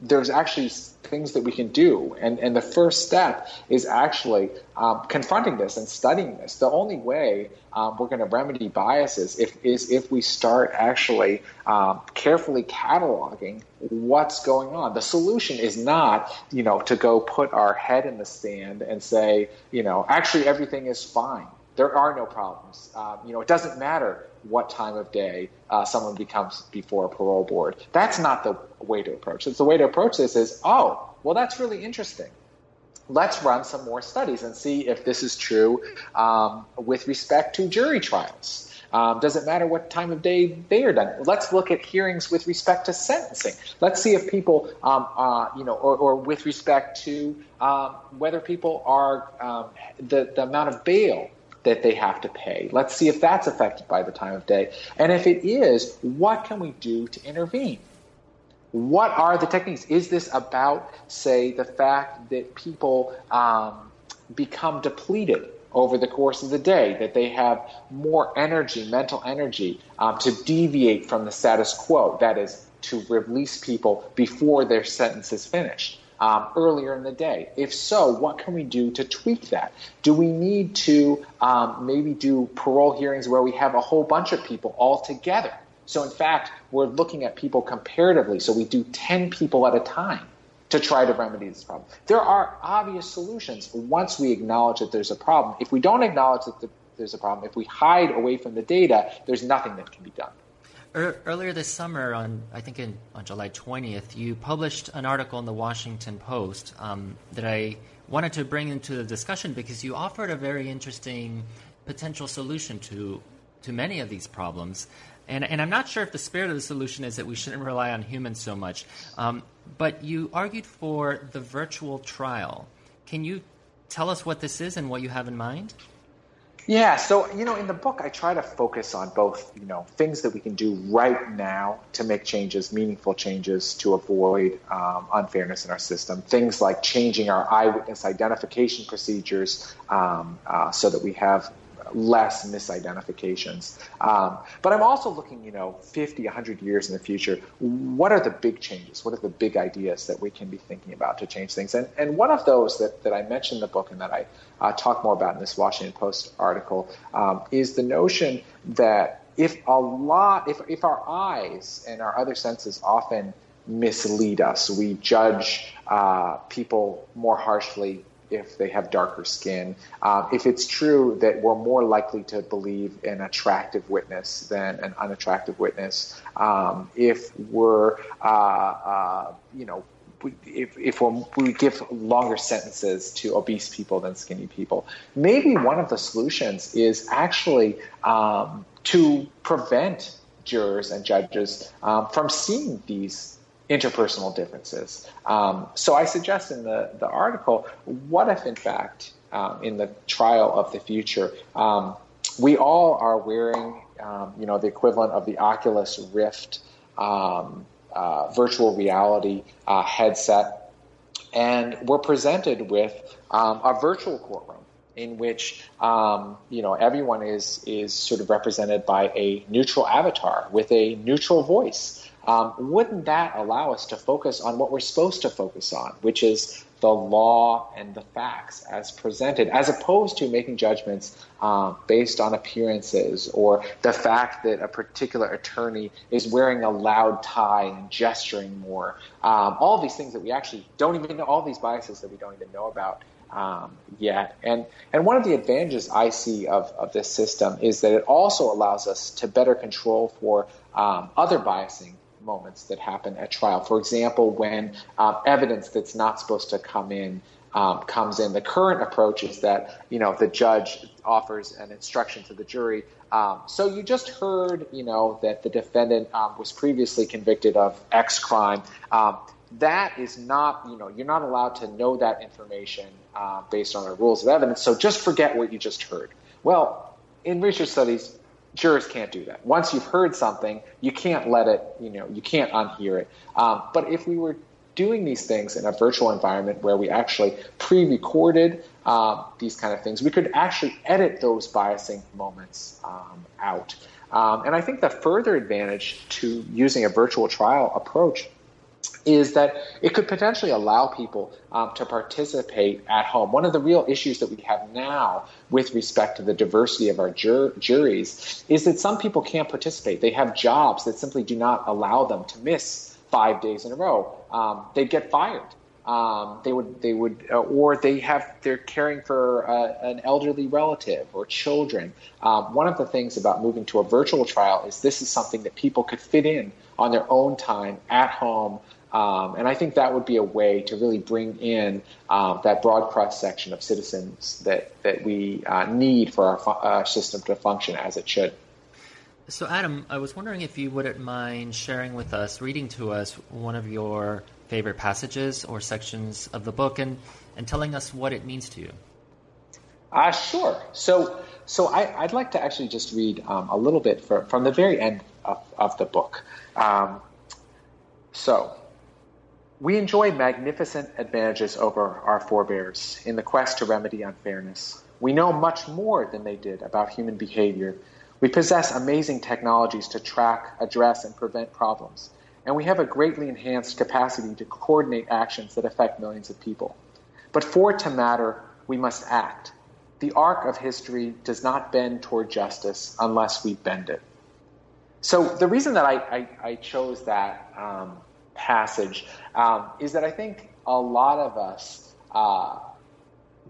there's actually things that we can do. And, and the first step is actually um, confronting this and studying this. The only way um, we're going to remedy biases if, is if we start actually um, carefully cataloging what's going on. The solution is not, you know, to go put our head in the sand and say, you know, actually everything is fine There are no problems. Um, you know, it doesn't matter what time of day uh, someone becomes before a parole board. That's not the way to approach it. The way to approach this is, oh, well, that's really interesting. Let's run some more studies and see if this is true um, with respect to jury trials. Um, does it matter what time of day they are done? Let's look at hearings with respect to sentencing. Let's see if people, um, uh, you know, or, or, with respect to um, whether people are um, the the amount of bail that they have to pay. Let's see if that's affected by the time of day. And if it is, what can we do to intervene? What are the techniques? Is this about, say, the fact that people um, become depleted over the course of the day, that they have more energy, mental energy, um, to deviate from the status quo? That is, to release people before their sentence is finished um, earlier in the day? If so, what can we do to tweak that? Do we need to um, maybe do parole hearings where we have a whole bunch of people all together? So, in fact, we're looking at people comparatively. So, we do 10 people at a time to try to remedy this problem. There are obvious solutions once we acknowledge that there's a problem. If we don't acknowledge that there's a problem, if we hide away from the data, there's nothing that can be done. Earlier this summer, on I think in, on July 20th, you published an article in the Washington Post um, that I wanted to bring into the discussion because you offered a very interesting potential solution to to many of these problems. And, and I'm not sure if the spirit of the solution is that we shouldn't rely on humans so much. Um, but you argued for the virtual trial. Can you tell us what this is and what you have in mind? Yeah, so you know, in the book, I try to focus on both, you know, things that we can do right now to make changes, meaningful changes to avoid um, unfairness in our system. Things like changing our eyewitness identification procedures um, uh, so that we have less misidentifications. Um, but I'm also looking, you know, 50, 100 years in the future. What are the big changes? What are the big ideas that we can be thinking about to change things? And, and one of those that, that I mentioned in the book and that I uh, talk more about in this Washington Post article um, is the notion that if a lot, if, if our eyes and our other senses often mislead us, we judge uh, people more harshly if they have darker skin. Um, if it's true that we're more likely to believe an attractive witness than an unattractive witness, um, if we're, uh, uh, you know, if, if we give longer sentences to obese people than skinny people, maybe one of the solutions is actually um, to prevent jurors and judges um, from seeing these interpersonal differences. Um, so I suggest in the, the article, what if in fact, um, in the trial of the future, um, we all are wearing, um, you know, the equivalent of the Oculus Rift um, uh, virtual reality uh, headset, and we're presented with um, a virtual courtroom in which um, you know everyone is is sort of represented by a neutral avatar with a neutral voice um, wouldn't that allow us to focus on what we're supposed to focus on, which is the law and the facts as presented, as opposed to making judgments uh, based on appearances or the fact that a particular attorney is wearing a loud tie and gesturing more. Um, all these things that we actually don't even know, all these biases that we don't even know about. Um, yet. And and one of the advantages I see of, of this system is that it also allows us to better control for um, other biasing moments that happen at trial. For example, when um, evidence that's not supposed to come in um, comes in. The current approach is that you know the judge offers an instruction to the jury. Um, so you just heard you know that the defendant um, was previously convicted of X crime. Um, that is not you know you're not allowed to know that information uh, based on the rules of evidence. So just forget what you just heard. Well, in research studies, jurors can't do that. Once you've heard something, you can't let it, you know, you can't unhear it. Um, but if we were doing these things in a virtual environment where we actually pre-recorded um, these kind of things, we could actually edit those biasing moments um, out. Um, and I think the further advantage to using a virtual trial approach is that it could potentially allow people um, to participate at home. One of the real issues that we have now with respect to the diversity of our jur- juries is that some people can't participate. They have jobs that simply do not allow them to miss five days in a row. Um, they'd get fired. Um, they would they would uh, or they have they're caring for uh, an elderly relative or children. Um, one of the things about moving to a virtual trial is this is something that people could fit in on their own time at home. Um, and I think that would be a way to really bring in um, that broad cross section of citizens that, that we uh, need for our fu- uh, system to function as it should. So, Adam, I was wondering if you wouldn't mind sharing with us, reading to us one of your favorite passages or sections of the book and, and telling us what it means to you. Uh, sure. So, so I, would like to actually just read um, a little bit for, from the very end of, of the book. Um, so, we enjoy magnificent advantages over our forebears in the quest to remedy unfairness. We know much more than they did about human behavior. We possess amazing technologies to track, address, and prevent problems. And we have a greatly enhanced capacity to coordinate actions that affect millions of people. But for it to matter, we must act. The arc of history does not bend toward justice unless we bend it. So the reason that I, I, I chose that um, passage um, is that I think a lot of us uh,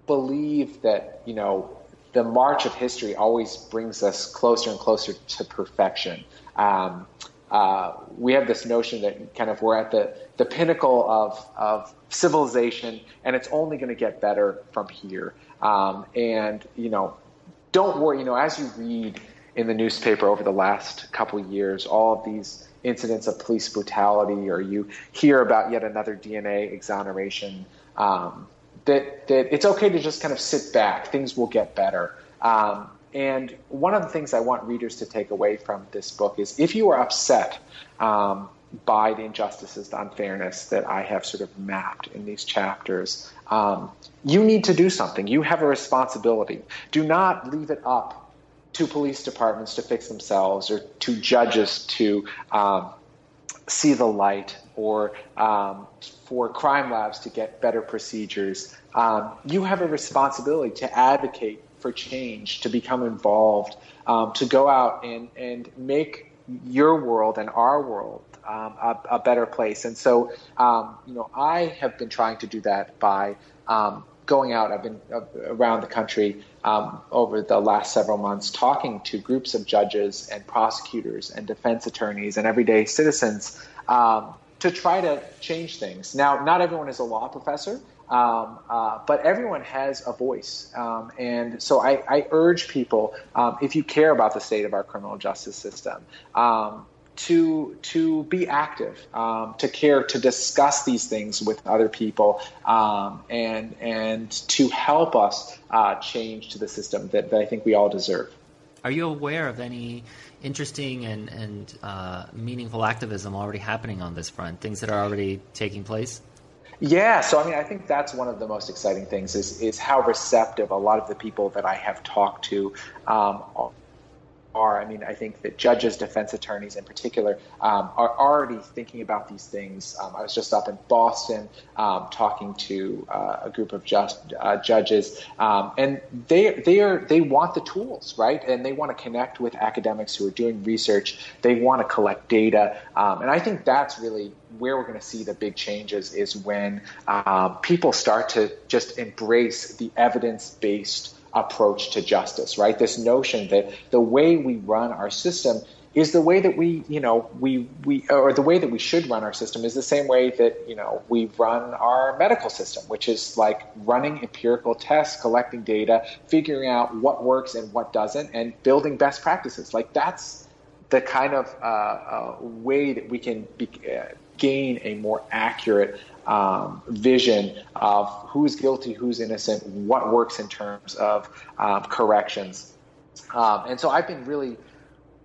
believe that you know the march of history always brings us closer and closer to perfection. Um, uh, we have this notion that kind of we're at the, the pinnacle of, of civilization and it's only going to get better from here. Um, and, you know, don't worry, you know, as you read in the newspaper over the last couple years, all of these incidents of police brutality, or you hear about yet another DNA exoneration, um, that, that it's okay to just kind of sit back. Things will get better. Um, and one of the things I want readers to take away from this book is if you are upset um, by the injustices, the unfairness that I have sort of mapped in these chapters, um, you need to do something. You have a responsibility. Do not leave it up to police departments to fix themselves or to judges to um, see the light or um, for crime labs to get better procedures. Um, you have a responsibility to advocate for change, to become involved, um, to go out and, and make your world and our world um, a, a, better place. And so, um, you know, I have been trying to do that by going out. I've been uh, around the country um, over the last several months talking to groups of judges and prosecutors and defense attorneys and everyday citizens um, to try to change things. Now, not everyone is a law professor. Um, uh, but everyone has a voice. Um, and so I, I urge people, um, if you care about the state of our criminal justice system, um, to to be active, um, to care, to discuss these things with other people, um, and and to help us uh, change to the system that, that I think we all deserve. Are you aware of any interesting and and uh, meaningful activism already happening on this front? Things that are already taking place. Yeah, so I mean, I think that's one of the most exciting things is is how receptive a lot of the people that I have talked to um, are. I mean, I think that judges, defense attorneys in particular, um, are already thinking about these things. Um, I was just up in Boston um, talking to uh, a group of just, uh, judges, um, and they they are they want the tools, right? And they want to connect with academics who are doing research. They want to collect data, um, and I think that's really where we're going to see the big changes is when uh, people start to just embrace the evidence based approach to justice, right? This notion that the way we run our system is the way that we, you know, we, we, or the way that we should run our system is the same way that, you know, we run our medical system, which is like running empirical tests, collecting data, figuring out what works and what doesn't, and building best practices. Like that's the kind of uh, uh, way that we can be, uh, gain a more accurate um, vision of who's guilty, who's innocent, what works in terms of um, corrections. Um, and so I've been really,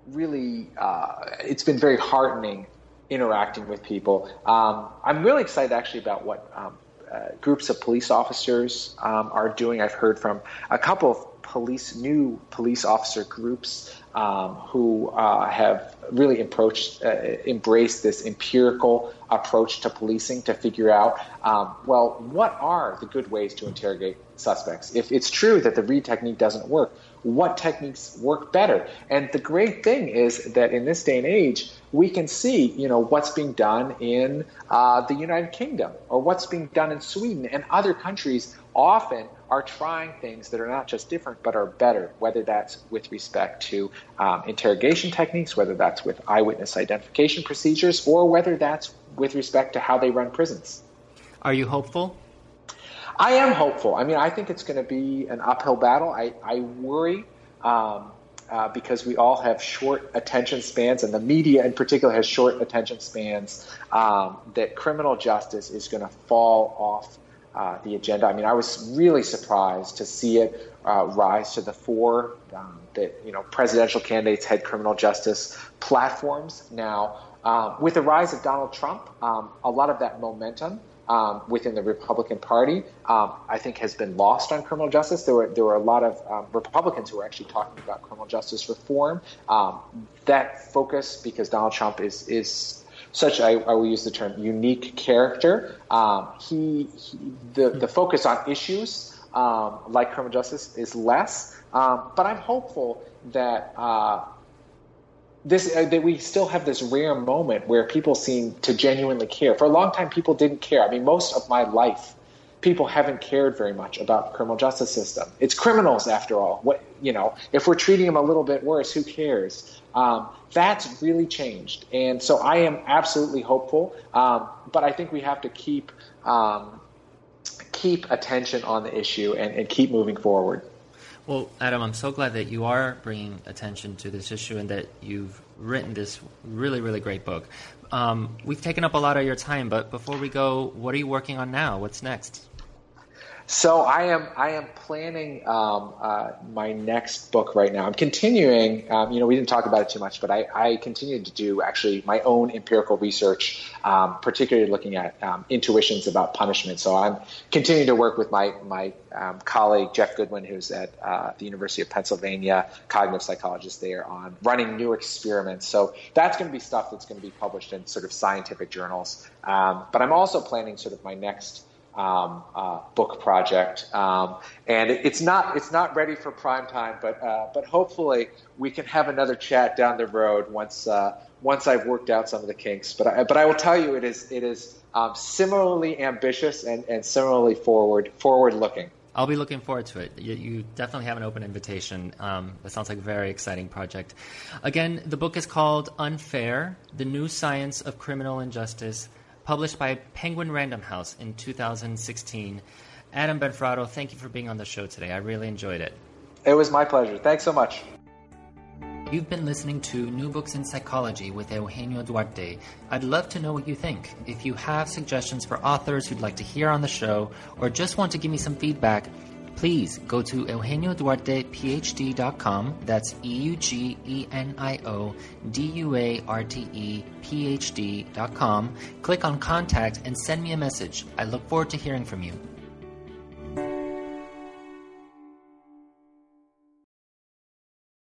really, uh, it's been very heartening interacting with people. Um, I'm really excited actually about what um, uh, groups of police officers um, are doing. I've heard from a couple of police, new police officer groups um, who uh, have really approached, uh, embraced this empirical approach to policing to figure out, um, well, what are the good ways to interrogate suspects? If it's true that the Reid technique doesn't work, what techniques work better? And the great thing is that in this day and age, we can see, you know, what's being done in uh, the United Kingdom or what's being done in Sweden and other countries often are trying things that are not just different but are better, whether that's with respect to um, interrogation techniques, whether that's with eyewitness identification procedures, or whether that's with respect to how they run prisons. Are you hopeful? I am hopeful. I mean, I think it's going to be an uphill battle. I, I worry um, uh, because we all have short attention spans, and the media in particular has short attention spans, um, that criminal justice is going to fall off uh, the agenda. I mean, I was really surprised to see it uh, rise to the fore. Um, that you know, presidential candidates had criminal justice platforms. Now, uh, with the rise of Donald Trump, um, a lot of that momentum. Um, within the Republican Party, um, I think has been lost on criminal justice. There were there were a lot of um, Republicans who were actually talking about criminal justice reform. Um, that focus, because Donald Trump is is such I, I will use the term unique character. Um, he, he, the the focus on issues um, like criminal justice is less, um, but I'm hopeful that. Uh, this uh, that we still have this rare moment where people seem to genuinely care. For a long time, people didn't care. I mean, most of my life, people haven't cared very much about the criminal justice system. It's criminals, after all. What you know, if we're treating them a little bit worse, who cares? Um, that's really changed, and so I am absolutely hopeful. Um, but I think we have to keep um, keep attention on the issue and, and keep moving forward. Well, Adam, I'm so glad that you are bringing attention to this issue and that you've written this really, really great book. Um, we've taken up a lot of your time, but before we go, what are you working on now? What's next? So I am I am planning um, uh, my next book right now. I'm continuing. Um, you know, we didn't talk about it too much, but I, I continue to do actually my own empirical research, um, particularly looking at um, intuitions about punishment. So I'm continuing to work with my my um, colleague Jeff Goodwin, who's at uh, the University of Pennsylvania, cognitive psychologist there, on running new experiments. So that's going to be stuff that's going to be published in sort of scientific journals. Um, but I'm also planning sort of my next um, uh, book project, um, and it, it's not it's not ready for prime time, but uh, but hopefully we can have another chat down the road once uh, once I've worked out some of the kinks. But I, but I will tell you, it is it is um, similarly ambitious and, and similarly forward forward looking. I'll be looking forward to it. You, you definitely have an open invitation. Um, it sounds like a very exciting project. Again, the book is called Unfair: The New Science of Criminal Injustice published by Penguin Random House in 2016. Adam Benforado, thank you for being on the show today. I really enjoyed it. It was my pleasure. Thanks so much. You've been listening to New Books in Psychology with Eugenio Duarte. I'd love to know what you think. If you have suggestions for authors you'd like to hear on the show, or just want to give me some feedback, please go to eugenioduartephd.com. That's E U G E N I O D U A R T E P H D.com. Click on contact and send me a message. I look forward to hearing from you.